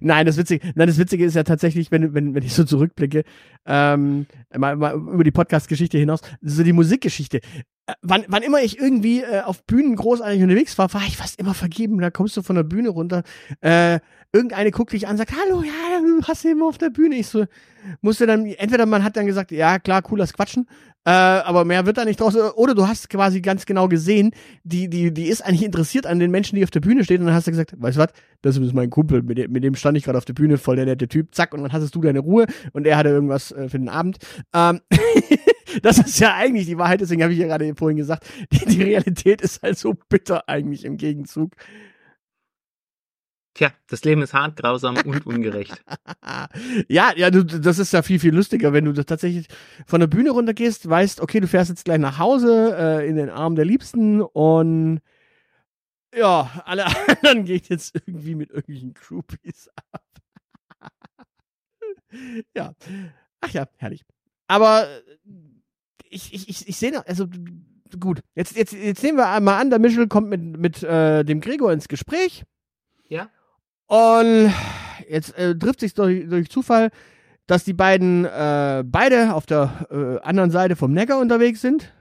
Speaker 2: Nein, das Witzige, nein, das Witzige ist ja tatsächlich, wenn, wenn, wenn ich so zurückblicke, ähm, mal, mal über die Podcast-Geschichte hinaus, so die Musikgeschichte. Äh, wann, wann immer ich irgendwie äh, auf Bühnen großartig unterwegs war, war ich fast immer vergeben. Da kommst du von der Bühne runter, äh, irgendeine guckt dich an, sagt, hallo, ja, du hast immer auf der Bühne. Ich so, musste dann, entweder man hat dann gesagt, ja, klar, cooles Quatschen, äh, aber mehr wird da nicht draus, oder du hast quasi ganz genau gesehen, die, die, die ist eigentlich interessiert an den Menschen, die auf der Bühne stehen, und dann hast du gesagt, weißt du was, das ist mein Kumpel, mit dem, mit dem stand ich gerade auf der Bühne, voll der nette Typ, zack, und dann hattest du deine Ruhe, und er hatte irgendwas äh, für den Abend. Ähm, das ist ja eigentlich die Wahrheit, deswegen habe ich ja gerade vorhin gesagt, die, die Realität ist halt so bitter eigentlich im Gegenzug.
Speaker 3: Tja, das Leben ist hart, grausam und ungerecht.
Speaker 2: ja, ja, du, das ist ja viel, viel lustiger, wenn du das tatsächlich von der Bühne runtergehst, weißt, okay, du fährst jetzt gleich nach Hause, äh, in den Arm der Liebsten und ja, alle anderen gehen jetzt irgendwie mit irgendwelchen Groupies ab. ja. Ach ja, herrlich. Aber ich, ich, ich, ich sehe noch, also gut, jetzt, jetzt, jetzt nehmen wir einmal an, der Michel kommt mit, mit äh, dem Gregor ins Gespräch.
Speaker 3: Ja?
Speaker 2: Und jetzt äh, trifft sich durch, durch Zufall, dass die beiden äh, beide auf der äh, anderen Seite vom Neckar unterwegs sind.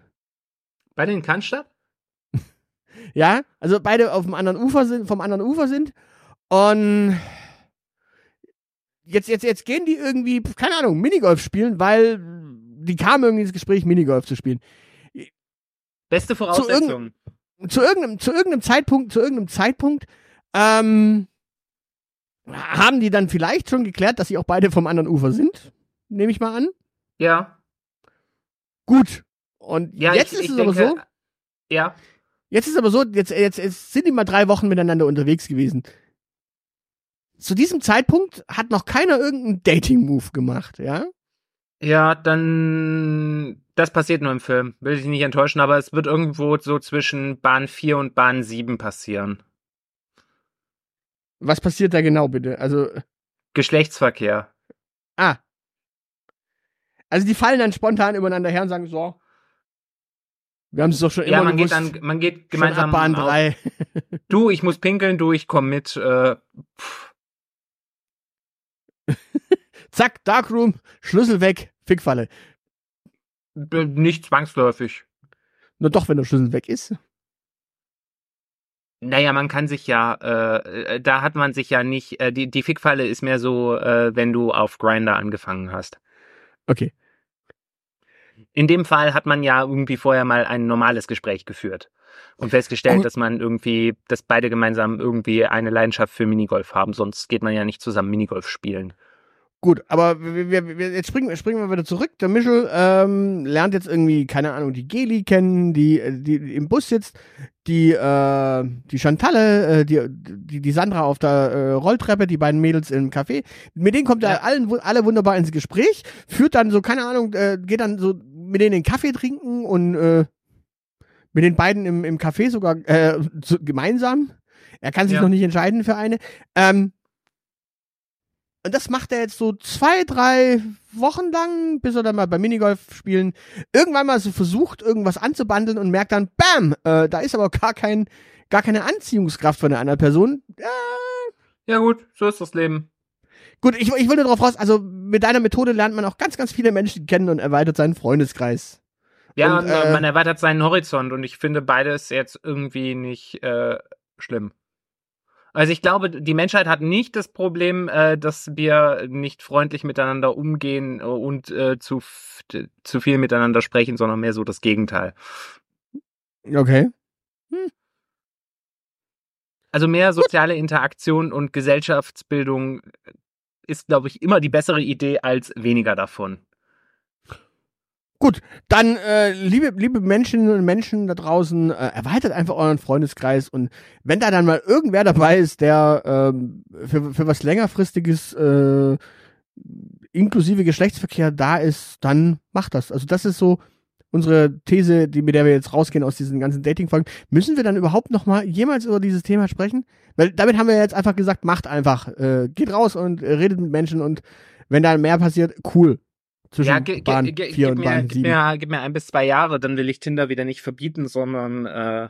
Speaker 3: Bei den Cannstatt?
Speaker 2: Ja, also beide auf dem anderen Ufer sind, vom anderen Ufer sind. Und jetzt, jetzt, jetzt gehen die irgendwie, keine Ahnung, Minigolf spielen, weil die kamen irgendwie ins Gespräch, Minigolf zu spielen.
Speaker 3: Beste Voraussetzung.
Speaker 2: Zu irgendeinem, zu irgendeinem Zeitpunkt, zu irgendeinem Zeitpunkt, ähm, haben die dann vielleicht schon geklärt, dass sie auch beide vom anderen Ufer sind? nehme ich mal an.
Speaker 3: Ja.
Speaker 2: Gut. Und
Speaker 3: Ja,
Speaker 2: jetzt
Speaker 3: ich,
Speaker 2: ist
Speaker 3: ich
Speaker 2: es
Speaker 3: denke,
Speaker 2: aber so,
Speaker 3: Ja.
Speaker 2: jetzt ist es aber so, jetzt, jetzt, jetzt sind die mal drei Wochen miteinander unterwegs gewesen. Zu diesem Zeitpunkt hat noch keiner irgendeinen Dating-Move gemacht, ja?
Speaker 3: Ja, dann das passiert nur im Film. Will ich nicht enttäuschen, aber es wird irgendwo so zwischen Bahn 4 und Bahn 7 passieren.
Speaker 2: Was passiert da genau bitte? Also,
Speaker 3: Geschlechtsverkehr.
Speaker 2: ah. Also die fallen dann spontan übereinander her und sagen so, wir haben es doch schon immer
Speaker 3: Ja, man geht
Speaker 2: gewusst,
Speaker 3: dann, man geht gemeinsam.
Speaker 2: Bahn
Speaker 3: auf-
Speaker 2: 3.
Speaker 3: Du, ich muss pinkeln, du, ich komm mit. Äh, pff.
Speaker 2: Zack, Darkroom, Schlüssel weg, Fickfalle.
Speaker 3: Äh, Nicht zwangsläufig.
Speaker 2: Nur doch, wenn der Schlüssel weg ist.
Speaker 3: Naja, man kann sich ja, äh, äh, da hat man sich ja nicht, äh, die, die Fickfalle ist mehr so, äh, wenn du auf Grinder angefangen hast.
Speaker 2: Okay.
Speaker 3: In dem Fall hat man ja irgendwie vorher mal ein normales Gespräch geführt und festgestellt,
Speaker 2: Gut.
Speaker 3: dass man irgendwie, dass beide gemeinsam irgendwie eine Leidenschaft für Minigolf haben, sonst geht man ja nicht zusammen Minigolf spielen.
Speaker 2: Gut, aber wir, wir, jetzt springen, springen wir wieder zurück. Der Michel ähm, lernt jetzt irgendwie, keine Ahnung, die Geli kennen, die, äh, die, die im Bus sitzt, die, äh, die Chantalle, äh, die, die, die Sandra auf der äh, Rolltreppe, die beiden Mädels im Café. Mit denen kommt
Speaker 3: Ja.
Speaker 2: er allen, alle wunderbar ins Gespräch, führt dann so, keine Ahnung, äh, geht dann so mit denen den Kaffee trinken und äh, mit den beiden im, im Café sogar äh, so, gemeinsam. Er kann sich
Speaker 3: Ja.
Speaker 2: noch nicht entscheiden für eine. Ähm, und das macht er jetzt so zwei, drei Wochen lang, bis er dann mal beim Minigolf spielen irgendwann mal so versucht, irgendwas anzubandeln und merkt dann, bam, äh, da ist aber gar kein, gar keine Anziehungskraft von der anderen Person. Äh,
Speaker 3: Ja gut, so ist das Leben.
Speaker 2: gut, ich, ich will nur darauf raus, also mit deiner Methode lernt man auch ganz, ganz viele Menschen kennen und erweitert seinen Freundeskreis.
Speaker 3: Ja,
Speaker 2: Und,
Speaker 3: und,
Speaker 2: äh,
Speaker 3: man erweitert seinen Horizont und ich finde beides jetzt irgendwie nicht äh, schlimm. Also ich glaube, die Menschheit hat nicht das Problem, äh, dass wir nicht freundlich miteinander umgehen und äh, zu, zu viel miteinander sprechen, sondern mehr so das Gegenteil.
Speaker 2: Okay.
Speaker 3: Also mehr soziale Interaktion und Gesellschaftsbildung ist, glaube ich, immer die bessere Idee als weniger davon.
Speaker 2: Gut, dann äh, liebe liebe Menschen und Menschen da draußen, äh, erweitert einfach euren Freundeskreis und wenn da dann mal irgendwer dabei ist, der ähm, für, für was längerfristiges äh, inklusive Geschlechtsverkehr da ist, dann macht das. Also das ist so unsere These, die mit der wir jetzt rausgehen aus diesen ganzen Dating-Folgen. Müssen wir dann überhaupt noch mal jemals über dieses Thema sprechen? Weil damit haben wir jetzt einfach gesagt, macht einfach, äh, geht raus und äh, redet mit Menschen und wenn da mehr passiert, cool. Zwischen
Speaker 3: Ja, ge,
Speaker 2: Bahn
Speaker 3: ge, ge,
Speaker 2: 4
Speaker 3: gib,
Speaker 2: und
Speaker 3: mir,
Speaker 2: Bahn
Speaker 3: gib,
Speaker 2: 7.
Speaker 3: mir, gib mir ein bis zwei Jahre, dann will ich Tinder wieder nicht verbieten, sondern äh,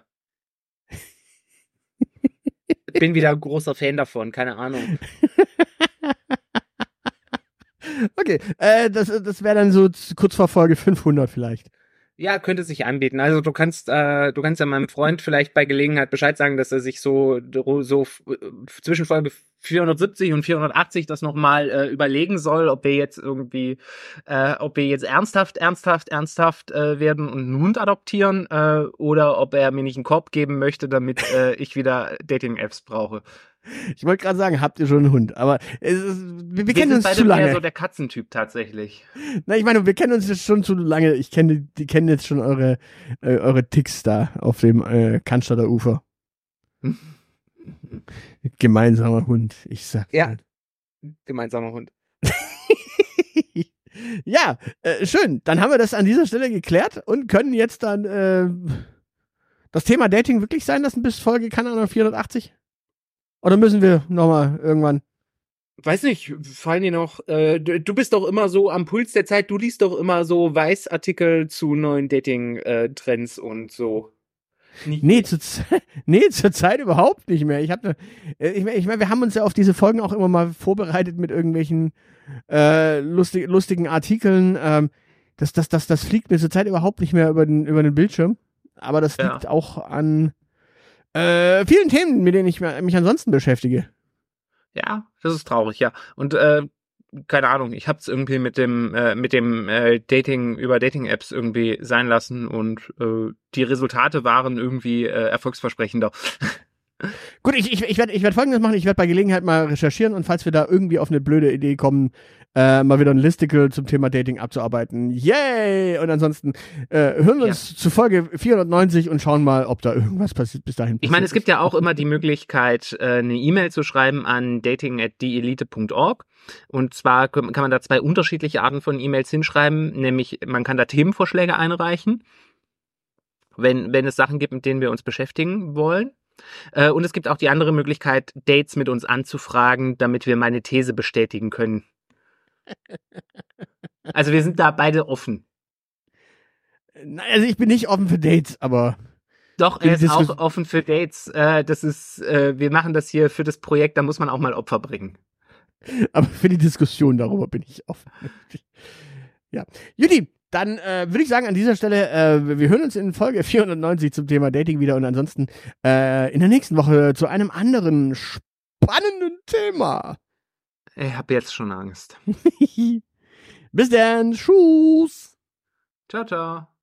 Speaker 3: bin wieder ein großer Fan davon, keine Ahnung.
Speaker 2: Okay, äh, das, das wäre dann so kurz vor Folge 500 vielleicht.
Speaker 3: Ja, könnte sich anbieten. Also du kannst, äh, du kannst ja meinem Freund vielleicht bei Gelegenheit Bescheid sagen, dass er sich so so zwischen Folge 470 und 480 das nochmal äh, überlegen soll, ob wir jetzt irgendwie, äh, ob wir jetzt ernsthaft, ernsthaft, ernsthaft äh, werden und einen Hund adoptieren äh, oder ob er mir nicht einen Korb geben möchte, damit äh, ich wieder Dating-Apps brauche.
Speaker 2: Ich wollte gerade sagen, habt ihr schon einen Hund, aber es ist, wir, wir kennen uns
Speaker 3: beide
Speaker 2: zu
Speaker 3: mehr
Speaker 2: lange.
Speaker 3: so der Katzentyp tatsächlich.
Speaker 2: Na, ich meine, wir kennen uns jetzt schon zu lange. Ich kenne, die- kennen jetzt schon eure, äh, eure Ticks da auf dem äh, Cannstatter Ufer. Gemeinsamer Hund, ich sag.
Speaker 3: Ja. Gemeinsamer Hund.
Speaker 2: ja, äh, schön. Dann haben wir das an dieser Stelle geklärt und können jetzt dann äh, das Thema Dating wirklich sein lassen bis Folge, keine Ahnung, 480? Oder müssen wir nochmal irgendwann?
Speaker 3: Weiß nicht, fallen dir noch, äh, du, du bist doch immer so am Puls der Zeit, du liest doch immer so Weißartikel zu neuen Dating-Trends und so.
Speaker 2: Nee, zur, Z- nee, zur Zeit überhaupt nicht mehr. Ich habe, ich meine, ich mein, wir haben uns ja auf diese Folgen auch immer mal vorbereitet mit irgendwelchen äh, lustig, lustigen Artikeln. Ähm, das, das, das, das fliegt mir zur Zeit überhaupt nicht mehr über den, über den Bildschirm. Aber das
Speaker 3: Ja.
Speaker 2: liegt auch an äh, vielen Themen, mit denen ich mich ansonsten beschäftige.
Speaker 3: Ja, das ist traurig, ja. Und äh, keine Ahnung, ich hab's irgendwie mit dem äh, mit dem äh, Dating über Dating-Apps irgendwie sein lassen und äh, die Resultate waren irgendwie äh, erfolgsversprechender.
Speaker 2: Gut, ich, ich, ich werde ich werd folgendes machen. Ich werde bei Gelegenheit mal recherchieren und falls wir da irgendwie auf eine blöde Idee kommen, äh, mal wieder ein Listicle zum Thema Dating abzuarbeiten. Yay! Und ansonsten äh, hören wir uns zu Folge 490 und schauen mal, ob da irgendwas passiert bis dahin.
Speaker 3: Ich meine, es gibt ja auch immer die Möglichkeit, äh, eine E-Mail zu schreiben an dating@dieelite.org. Und zwar kann kann man da zwei unterschiedliche Arten von E-Mails hinschreiben, nämlich man kann da Themenvorschläge einreichen, wenn, wenn es Sachen gibt, mit denen wir uns beschäftigen wollen. Äh, Und es gibt auch die andere Möglichkeit, Dates mit uns anzufragen, damit wir meine These bestätigen können. Also wir sind da beide offen.
Speaker 2: Nein, also ich bin nicht offen für Dates, aber
Speaker 3: Doch, er ist auch offen für Dates. Äh, das ist, äh, wir machen das hier für das Projekt, da muss man auch mal Opfer bringen.
Speaker 2: aber für die Diskussion darüber bin ich offen. ja. Judy, dann äh, würde ich sagen, an dieser Stelle, äh, wir hören uns in Folge 490 zum Thema Dating wieder und ansonsten äh, in der nächsten Woche zu einem anderen spannenden Thema.
Speaker 3: Ich habe jetzt schon Angst.
Speaker 2: Bis dann. Tschüss.
Speaker 3: Ciao, ciao.